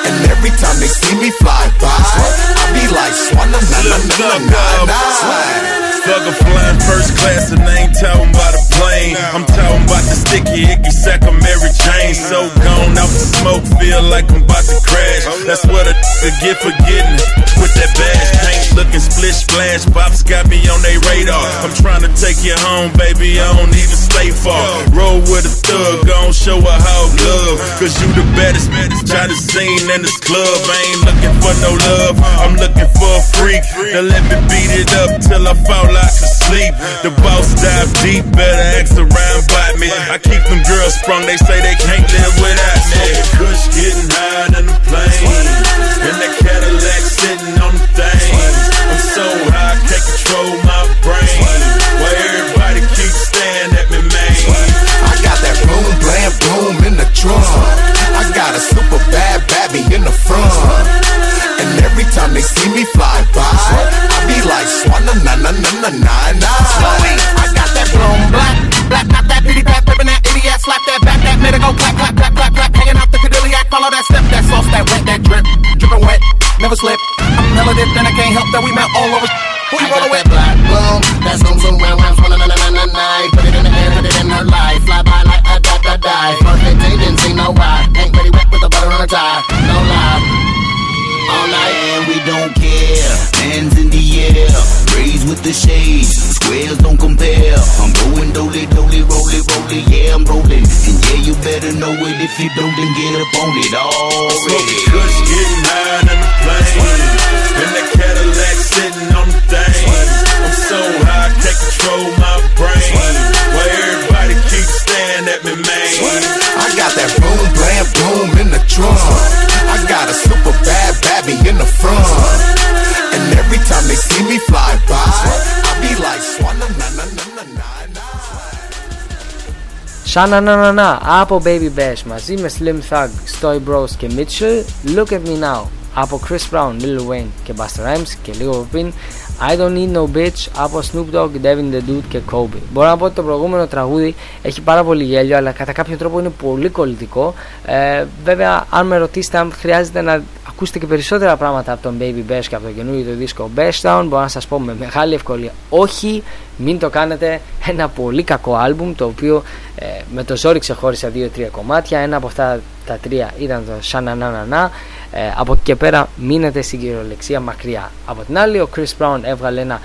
And every time they see me fly by, I be like, swalla na na na na na. Motherfucker flying first class and I ain't talking about a plane. I'm talking about the sticky icky sack of Mary Jane. So gone out the smoke, feel like I'm about to crash. That's what a get for getting with that bash. Paint looking splish splash. Pops got me on they radar. I'm trying to take you home, baby. I don't even stay far. Roll with a thug, gon' show her how love. Cause you the baddest, baddest to scene in this club. I ain't looking for no love. I'm looking for a freak. Now let me beat it up till I fall out to sleep. The boss dive deep, better ask around me. I keep them girls sprung, they say they can't live without me. Kush getting the plane. And Cadillac sitting on the thing. I'm so high, I can't control my boom, blam, in the trunk. I got a super bad baby in the front. And every time they see me fly by, I be like, swanna na na na na na na. I got that bloom black, black, not that bitty bat, flipping that idiot, slap that back, that go clap, clap, clap, clap, clap, hanging out the Cadillac, follow that step, that sauce, that wet, that drip, dripping wet, never slip. I'm dipped and I can't help that we melt all over. Who you rollin' with? Black bloom, that's zoom zoom round round, na na na na na. Put it in the air, put it in her life, fly by like a da da die. Perfect day, didn't see no why. Ain't ready wet with the butter on the tie, no lie. All night and we don't care. Hands in the air, raise with the shades. Squares don't compare. I'm going dolly, dolly, rolly, rolly. Yeah, I'm rolling. And yeah, you better know it if you don't, then get up on it already. Kush getting higher than the plane And that Cadillac sitting on the thing. I'm so high, I can't control my brain. Why everybody keep staring at me, man? I got that boom, blam, boom in the trunk. I got a super bad baby in the front. And every time they see me fly by, I be like, swanna na na na na na. Σαν να να να να από Baby Bash μαζί με Slim Thug, Stoy Bros και Mitchell Look at me now από Chris Brown, Lil Wayne και Busta Rhymes και λίγο από πριν I don't need no bitch από Snoop Dogg, Devin the Dude και Kobe. Μπορώ να πω ότι το προηγούμενο τραγούδι έχει πάρα πολύ γέλιο αλλά κατά κάποιο τρόπο είναι πολύ κολλητικό. Ε, βέβαια αν με ρωτήσετε αν χρειάζεται να ακούσετε και περισσότερα πράγματα από τον Baby Bash και από το καινούριο το δίσκο Best Down μπορώ να σας πω με μεγάλη ευκολία όχι, μην το κάνετε ένα πολύ κακό άλμπουμ το οποίο ε, με το ζόρι ξεχώρισα δύο-τρία κομμάτια ένα από αυτά τα τρία ήταν το Σανανανανά ε, από εκεί και πέρα μείνετε στην κυριολεξία μακριά. Από την άλλη ο Chris Brown έβγαλε ένα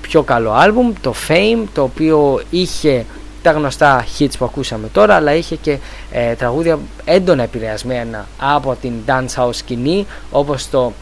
πιο καλό άλμπουμ το Fame το οποίο είχε τα γνωστά hits που ακούσαμε τώρα αλλά είχε και ε, τραγούδια έντονα επηρεασμένα από την dancehall σκηνή όπως το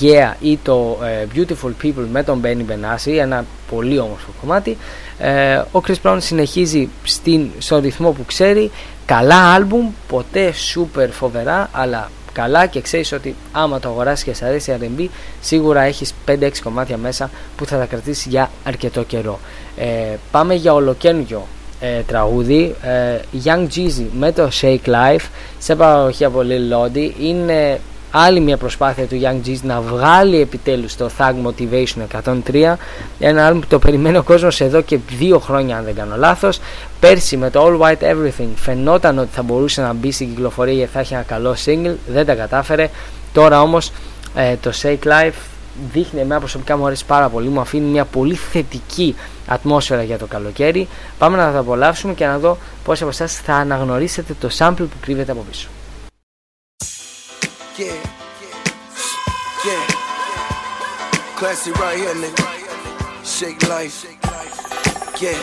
Yeah ή το ε, Beautiful People με τον Benny Benassi ένα πολύ όμορφο κομμάτι. Ε, ο Chris Brown συνεχίζει στην, στο ρυθμό που ξέρει. Καλά άλμπουμ ποτέ super φοβερά αλλά καλά και ξέρεις ότι άμα το αγοράσεις και σε αρέσει R&B σίγουρα έχεις 5-6 κομμάτια μέσα που θα τα κρατήσεις για αρκετό καιρό. Ε, πάμε για ολοκένουργιο ε, τραγούδι. Ε, Young Jeezy με το Shake Life. Σε παραγωγή από Lil Lodi. Είναι άλλη μια προσπάθεια του Young Jeezy να βγάλει επιτέλους το Thug Motivation 103 ένα άλλο που το περιμένει ο κόσμος εδώ και δύο χρόνια αν δεν κάνω λάθος. Πέρσι με το All White Everything φαινόταν ότι θα μπορούσε να μπει στην κυκλοφορία γιατί θα έχει ένα καλό single. Δεν τα κατάφερε. Τώρα όμως ε, το Shake Life δείχνει εμένα προσωπικά μου αρέσει πάρα πολύ. Μου αφήνει μια πολύ θετική ατμόσφαιρα για το καλοκαίρι. Πάμε να το απολαύσουμε και να δω πώς από εσάς θα αναγνωρίσετε το sample που κρύβεται από πίσω Yeah. Yeah. Classy right here, nigga. Shake life. Yeah.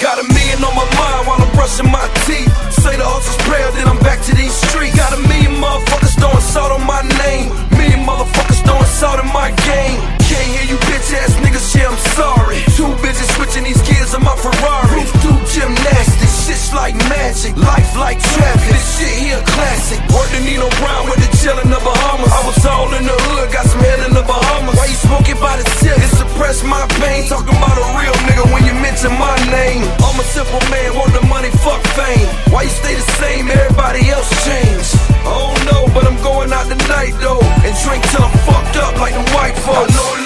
Got a million on my mind while I'm brushing my teeth. Say the hustle's prayer, then I'm back to these streets. Got a million motherfuckers throwing salt on my name. Million motherfuckers throwing salt in my game. Can't hear you bitch ass niggas, yeah, I'm sorry. Two bitches switching these gears in my Ferrari. Roof do gymnastics, shit's like magic. Life like traffic, this shit here classic. Word to Nino Brown with the chill in the Bahamas. I was all in the hood, got some head in the Bahamas. Why you smoking by the tip? It suppress my pain. Talking about a real nigga when you mention my name. I'm a simple man, want the money, fuck fame. Why you stay the same? Everybody else change. I don't know, but I'm going out tonight though. And drink till I'm fucked up like them white folks.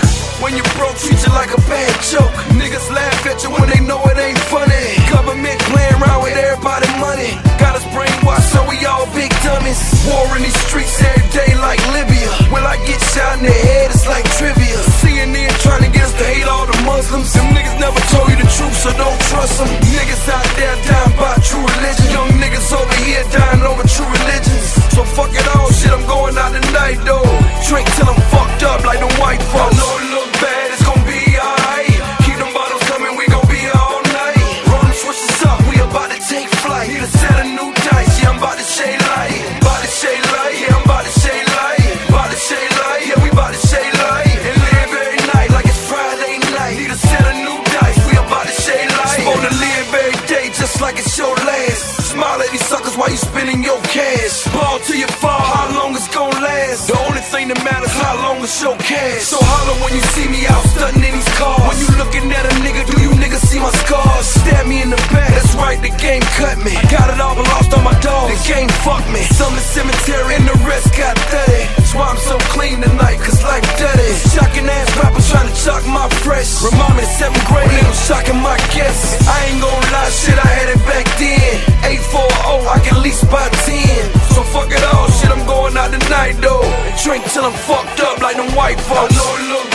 when you broke, treat you like a bad joke. Niggas laugh at you when they know it ain't funny. Government playing around with everybody money. Got us brainwashed, so we all big dummies. War in these streets every day like Libya. Will I get shot in the head? It's like trivia. CNN trying to get us to hate all the Muslims. Them niggas never told you the truth, so don't trust them. Niggas out there dying by true religion. Young niggas over here dying over true religions. So fuck it all, shit, I'm going out tonight though. Drink till I'm fucked up like the white folks. How long it's cash. So holler when you see me out stunting in these cars. When you looking at a nigga, do you niggas see my scars? Stab me in the back, that's right, the game cut me. I got it all, but lost all my dogs. The game fucked me. Some in cemetery and the rest got 30. That's why I'm so clean tonight, cause life dirty. Shocking ass rappers trying to chalk my fresh. Remind me seventh grade, when they was shocking my guests. I ain't gon' lie, shit, I had it back then. 840, I can lease by 10. So fuck it all, out tonight though. And drink till I'm fucked up like them white folks.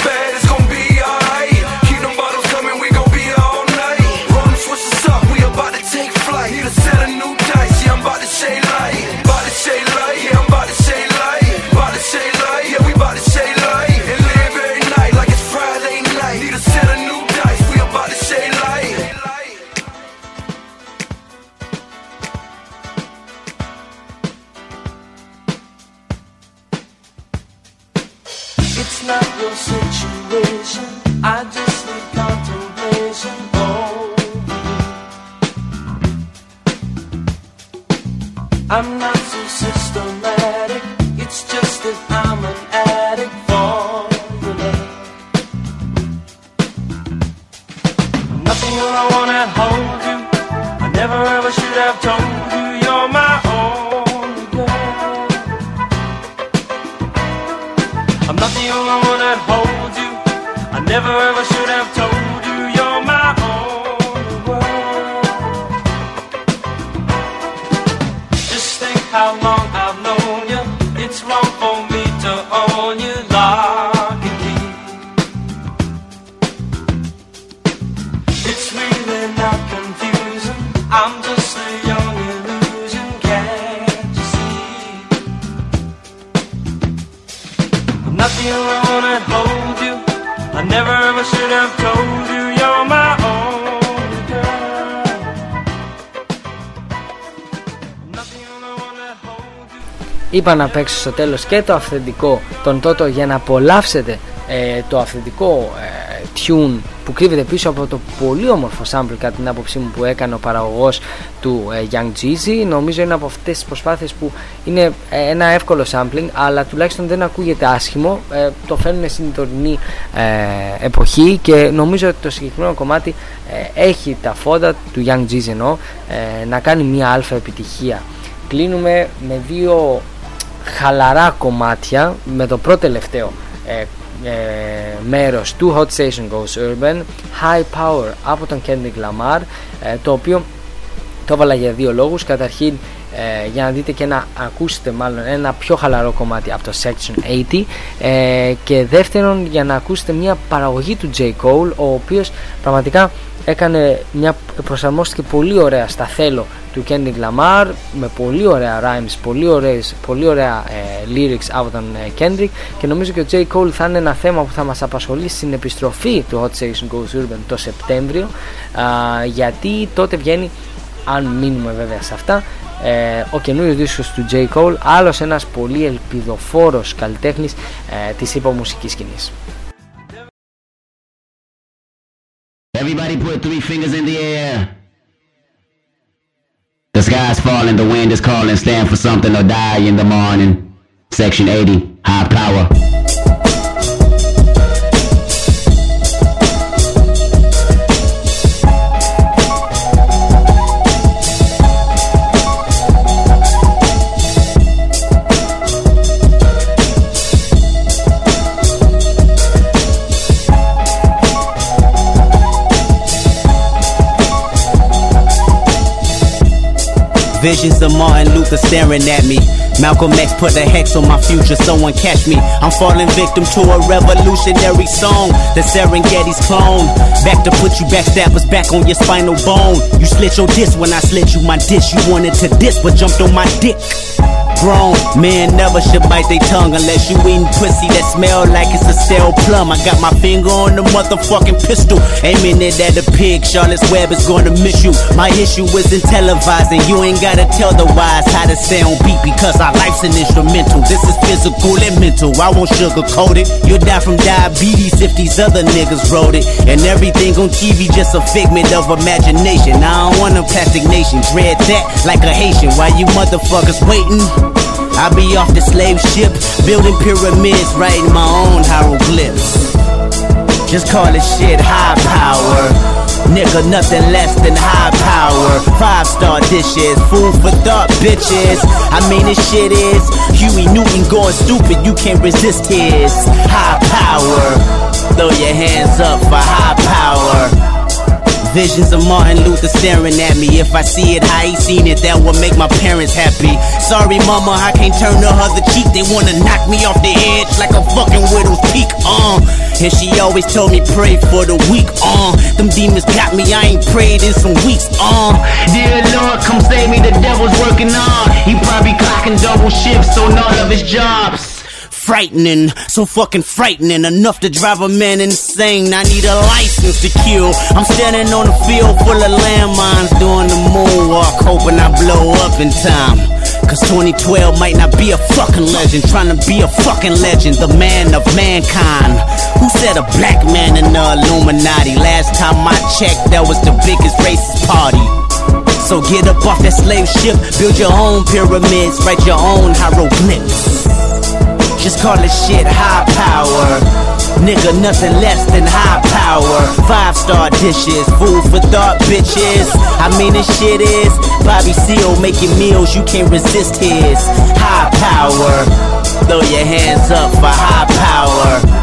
Είπα να παίξω στο τέλος και το αυθεντικό των Toto για να απολαύσετε ε, το αυθεντικό ε, tune που κρύβεται πίσω από το πολύ όμορφο sample κατά την άποψή μου που έκανε ο παραγωγός του ε, Young Jeezy. Νομίζω είναι από αυτές τις προσπάθειες που είναι ε, ένα εύκολο sampling αλλά τουλάχιστον δεν ακούγεται άσχημο. Ε, το φέρνουν στην τωρινή ε, εποχή και νομίζω ότι το συγκεκριμένο κομμάτι ε, έχει τα φόντα του Young Jeezy εννοώ ε, να κάνει μια αλφα επιτυχία. Κλείνουμε με δύο χαλαρά κομμάτια με το πρώτο τελευταίο ε, ε, μέρος του Hot Station Goes Urban High Power από τον Kendrick Lamar ε, το οποίο το έβαλα για δύο λόγους καταρχήν ε, για να δείτε και να ακούσετε μάλλον ένα πιο χαλαρό κομμάτι από το Section 80 ε, και δεύτερον για να ακούσετε μια παραγωγή του J. Cole ο οποίος πραγματικά έκανε μια προσαρμόστηκε πολύ ωραία στα θέλω του Kendrick Lamar με πολύ ωραία rhymes, πολύ, ωραίες, πολύ ωραία ε, lyrics από τον ε, Kendrick και νομίζω και ο J. Cole θα είναι ένα θέμα που θα μας απασχολήσει στην επιστροφή του Hot Station Goes Urban το Σεπτέμβριο α, γιατί τότε βγαίνει αν μείνουμε βέβαια σε αυτά ε, ο καινούριο δίσκος του J. Cole άλλος ένας πολύ ελπιδοφόρος καλλιτέχνης ε, της υπομουσικής σκηνής Everybody put three fingers in the air. The sky's falling, the wind is calling, stand for something or die in the morning. Section 80, high power. Visions of Martin Luther staring at me. Malcolm X put a hex on my future, someone catch me. I'm falling victim to a revolutionary song. The Serengeti's clone. Back to put you backstabbers back on your spinal bone. You slit your disc when I slit you my dish. You wanted to diss, but jumped on my dick. Grown men never should bite their tongue unless you eating pussy that smell like it's a stale plum. I got my finger on the motherfucking pistol, aiming it at the pig. Charlotte's Web is gonna miss you. My issue isn't televising. You ain't gotta tell the wise how to stay on beat because our life's an instrumental. This is physical and mental. I won't sugarcoat it. You'll die from diabetes if these other niggas wrote it. And everything on TV just a figment of imagination. I don't want a plastic nation. Dread that like a Haitian. Why you motherfuckers waiting? I be off the slave ship, building pyramids, writing my own hieroglyphs. Just call this shit high power. Nigga, nothing less than high power. Five star dishes, food for thought, bitches. I mean, this shit is Huey Newton going stupid, you can't resist his high power. Throw your hands up for high power. Visions of Martin Luther staring at me. If I see it I ain't seen it, that would make my parents happy. Sorry, mama, I can't turn the other cheek. They wanna knock me off the edge like a fucking widow's peak. Uh. And she always told me pray for the weak. Uh. Them demons got me. I ain't prayed in some weeks. Uh. Dear Lord, come save me. The devil's working on. He probably clocking double shifts on all of his jobs frightening, so fucking frightening, enough to drive a man insane. I need a license to kill. I'm standing on a field full of landmines, doing the moonwalk, hoping I blow up in time. Cause 2012 might not be a fucking legend, trying to be a fucking legend, the man of mankind. Who said a black man in the Illuminati? Last time I checked, that was the biggest racist party. So get up off that slave ship, build your own pyramids, write your own hieroglyphs. Just call this shit high power. Nigga, nothing less than high power. Five star dishes, food for thought, bitches. I mean, this shit is Bobby Seale making meals, you can't resist his high power. Throw your hands up for high power.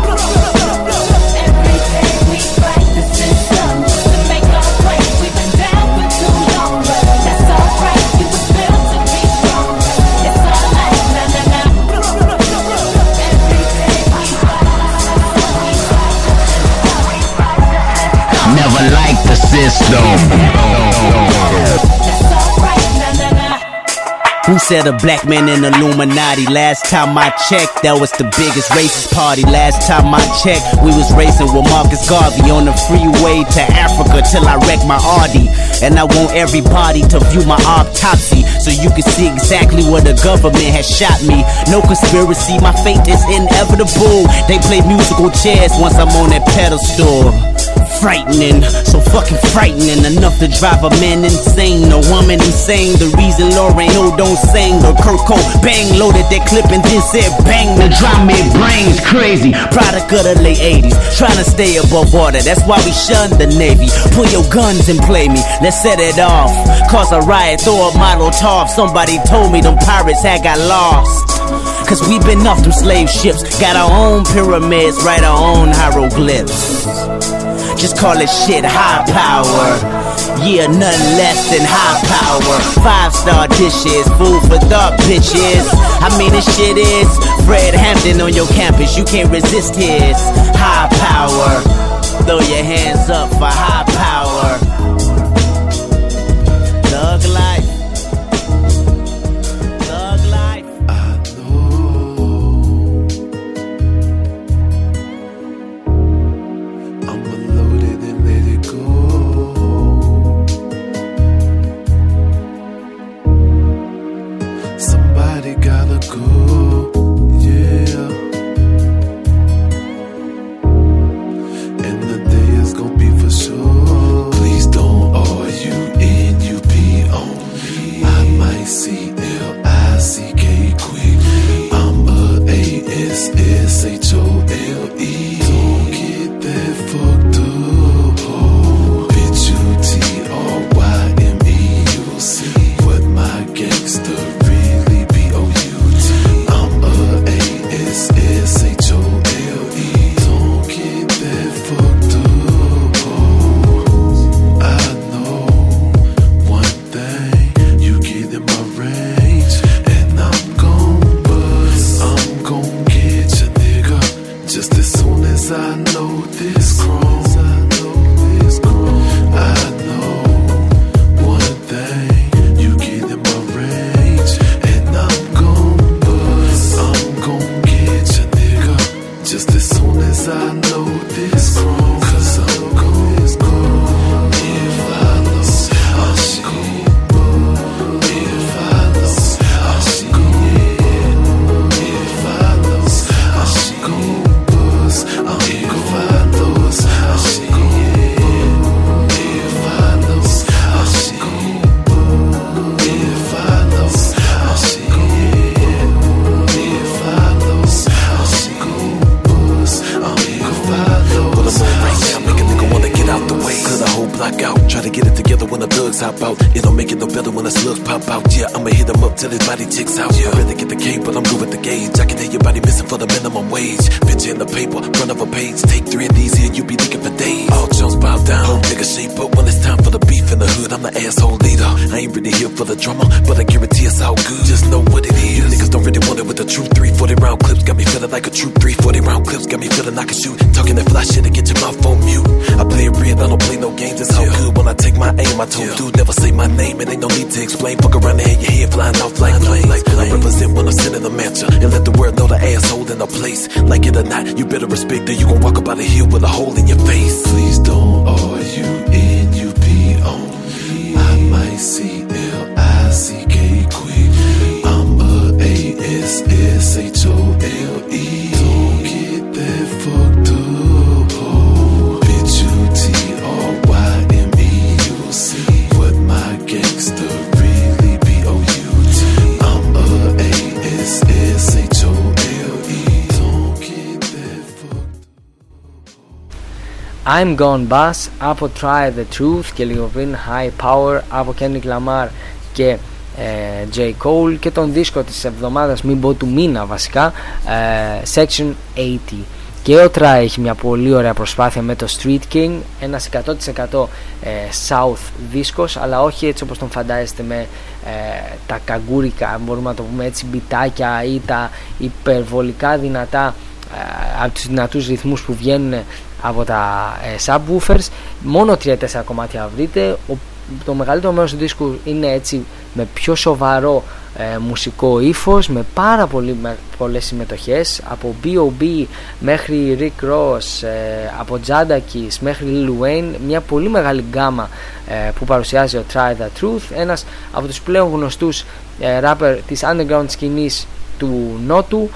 Never liked the system. Who said a black man in Illuminati? Last time I checked, that was the biggest racist party. Last time I checked, we was racing with Marcus Garvey on the freeway to Africa till I wrecked my Audi. And I want everybody to view my autopsy so you can see exactly where the government has shot me. No conspiracy, my fate is inevitable. They play musical chairs once I'm on that pedestal frightening, so fucking frightening enough to drive a man insane, a woman insane. The reason Hill don't sing, the Kurt bang loaded that clip and then said bang. The drive me brains crazy. Product of the late 80s, trying to stay above water. That's why we shun the Navy. Pull your guns and play me. Let's set it off. Cause a riot, throw a model top. Somebody told me them pirates had got lost. Cause we been off them slave ships. Got our own pyramids, write our own hieroglyphs. Just call it shit high power. Yeah, nothing less than high power. Five star dishes, food for thought, bitches. I mean, this shit is Fred Hampton on your campus. You can't resist his high power. Throw your hands up for high power. I'm Gone Bass από Try the Truth και λίγο πριν High Power από Kendrick Lamar και ε, J. Cole και τον δίσκο της εβδομάδας μην πω του μήνα βασικά ε, Section 80 και ο Try έχει μια πολύ ωραία προσπάθεια με το Street King ένας 100% ε, South δίσκος αλλά όχι έτσι όπως τον φαντάζεστε με ε, τα καγκούρικα αν μπορούμε να το πούμε έτσι μπιτάκια ή τα υπερβολικά δυνατά ε, από τους δυνατούς ρυθμούς που βγαίνουν από τα ε, subwoofers. Μόνο 3-4 κομμάτια βρείτε. Ο, το μεγαλύτερο μέρος του δίσκου είναι έτσι με πιο σοβαρό ε, μουσικό ύφος με πάρα πολύ, με, πολλές συμμετοχές. Από B.O.B. μέχρι Rick Ross ε, από Jadakiss μέχρι Lil Wayne. Μια πολύ μεγάλη γκάμα ε, που παρουσιάζει ο Try the Truth. Ένας από τους πλέον γνωστούς ε, rapper της underground σκηνής του Νότου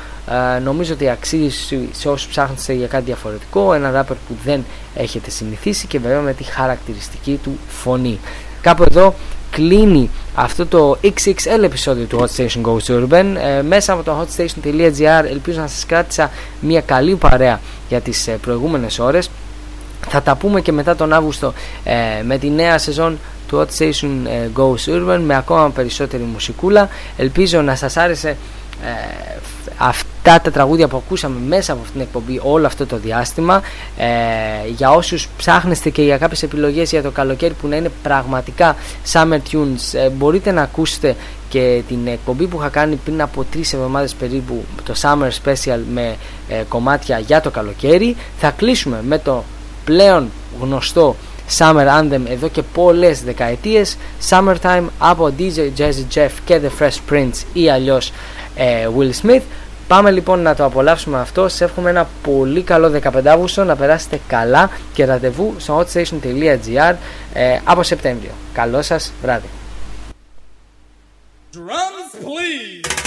ε, νομίζω ότι αξίζει σε όσους ψάχνετε για κάτι διαφορετικό ένα ράπερ που δεν έχετε συνηθίσει και βέβαια με τη χαρακτηριστική του φωνή. Κάπου εδώ κλείνει αυτό το XXL επεισόδιο του Hot Station Goes Urban. Ε, μέσα από το hotstation.gr ελπίζω να σας κράτησα μια καλή παρέα για τις ε, προηγούμενες ώρες. Θα τα πούμε και μετά τον Αύγουστο ε, με τη νέα σεζόν του Hot Station ε, Goes Urban με ακόμα περισσότερη μουσικούλα. Ελπίζω να σας άρεσε ε, αυτά τα τραγούδια που ακούσαμε μέσα από αυτήν την εκπομπή όλο αυτό το διάστημα ε, για όσους ψάχνεστε και για κάποιες επιλογές για το καλοκαίρι που να είναι πραγματικά summer tunes ε, μπορείτε να ακούσετε και την εκπομπή που είχα κάνει πριν από τρεις εβδομάδες περίπου το summer special με ε, κομμάτια για το καλοκαίρι. Θα κλείσουμε με το πλέον γνωστό Summer Anthem εδώ και πολλές δεκαετίες. Summertime από DJ Jazzy Jeff και The Fresh Prince ή αλλιώς ε, Will Smith Πάμε λοιπόν να το απολαύσουμε αυτό. Σε εύχομαι ένα πολύ καλό 15 Αύγουστο να περάσετε καλά και ραντεβού στο hotstation.gr ε, από Σεπτέμβριο. Καλό σας βράδυ. Drums, please.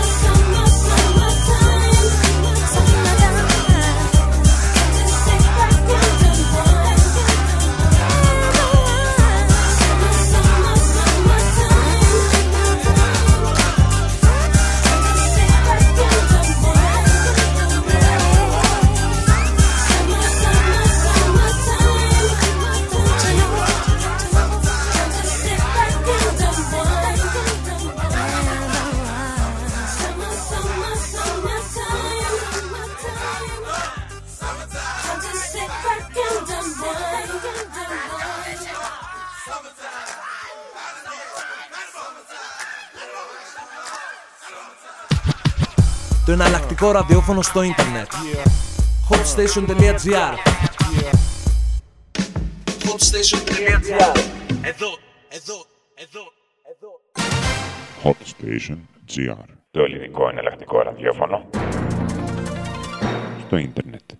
Το εναλλακτικό ραδιόφωνο στο ίντερνετ. Hotstation.gr Hotstation.gr Εδώ, εδώ, εδώ. Hot Station GR Το ελληνικό εναλλακτικό ραδιόφωνο στο ίντερνετ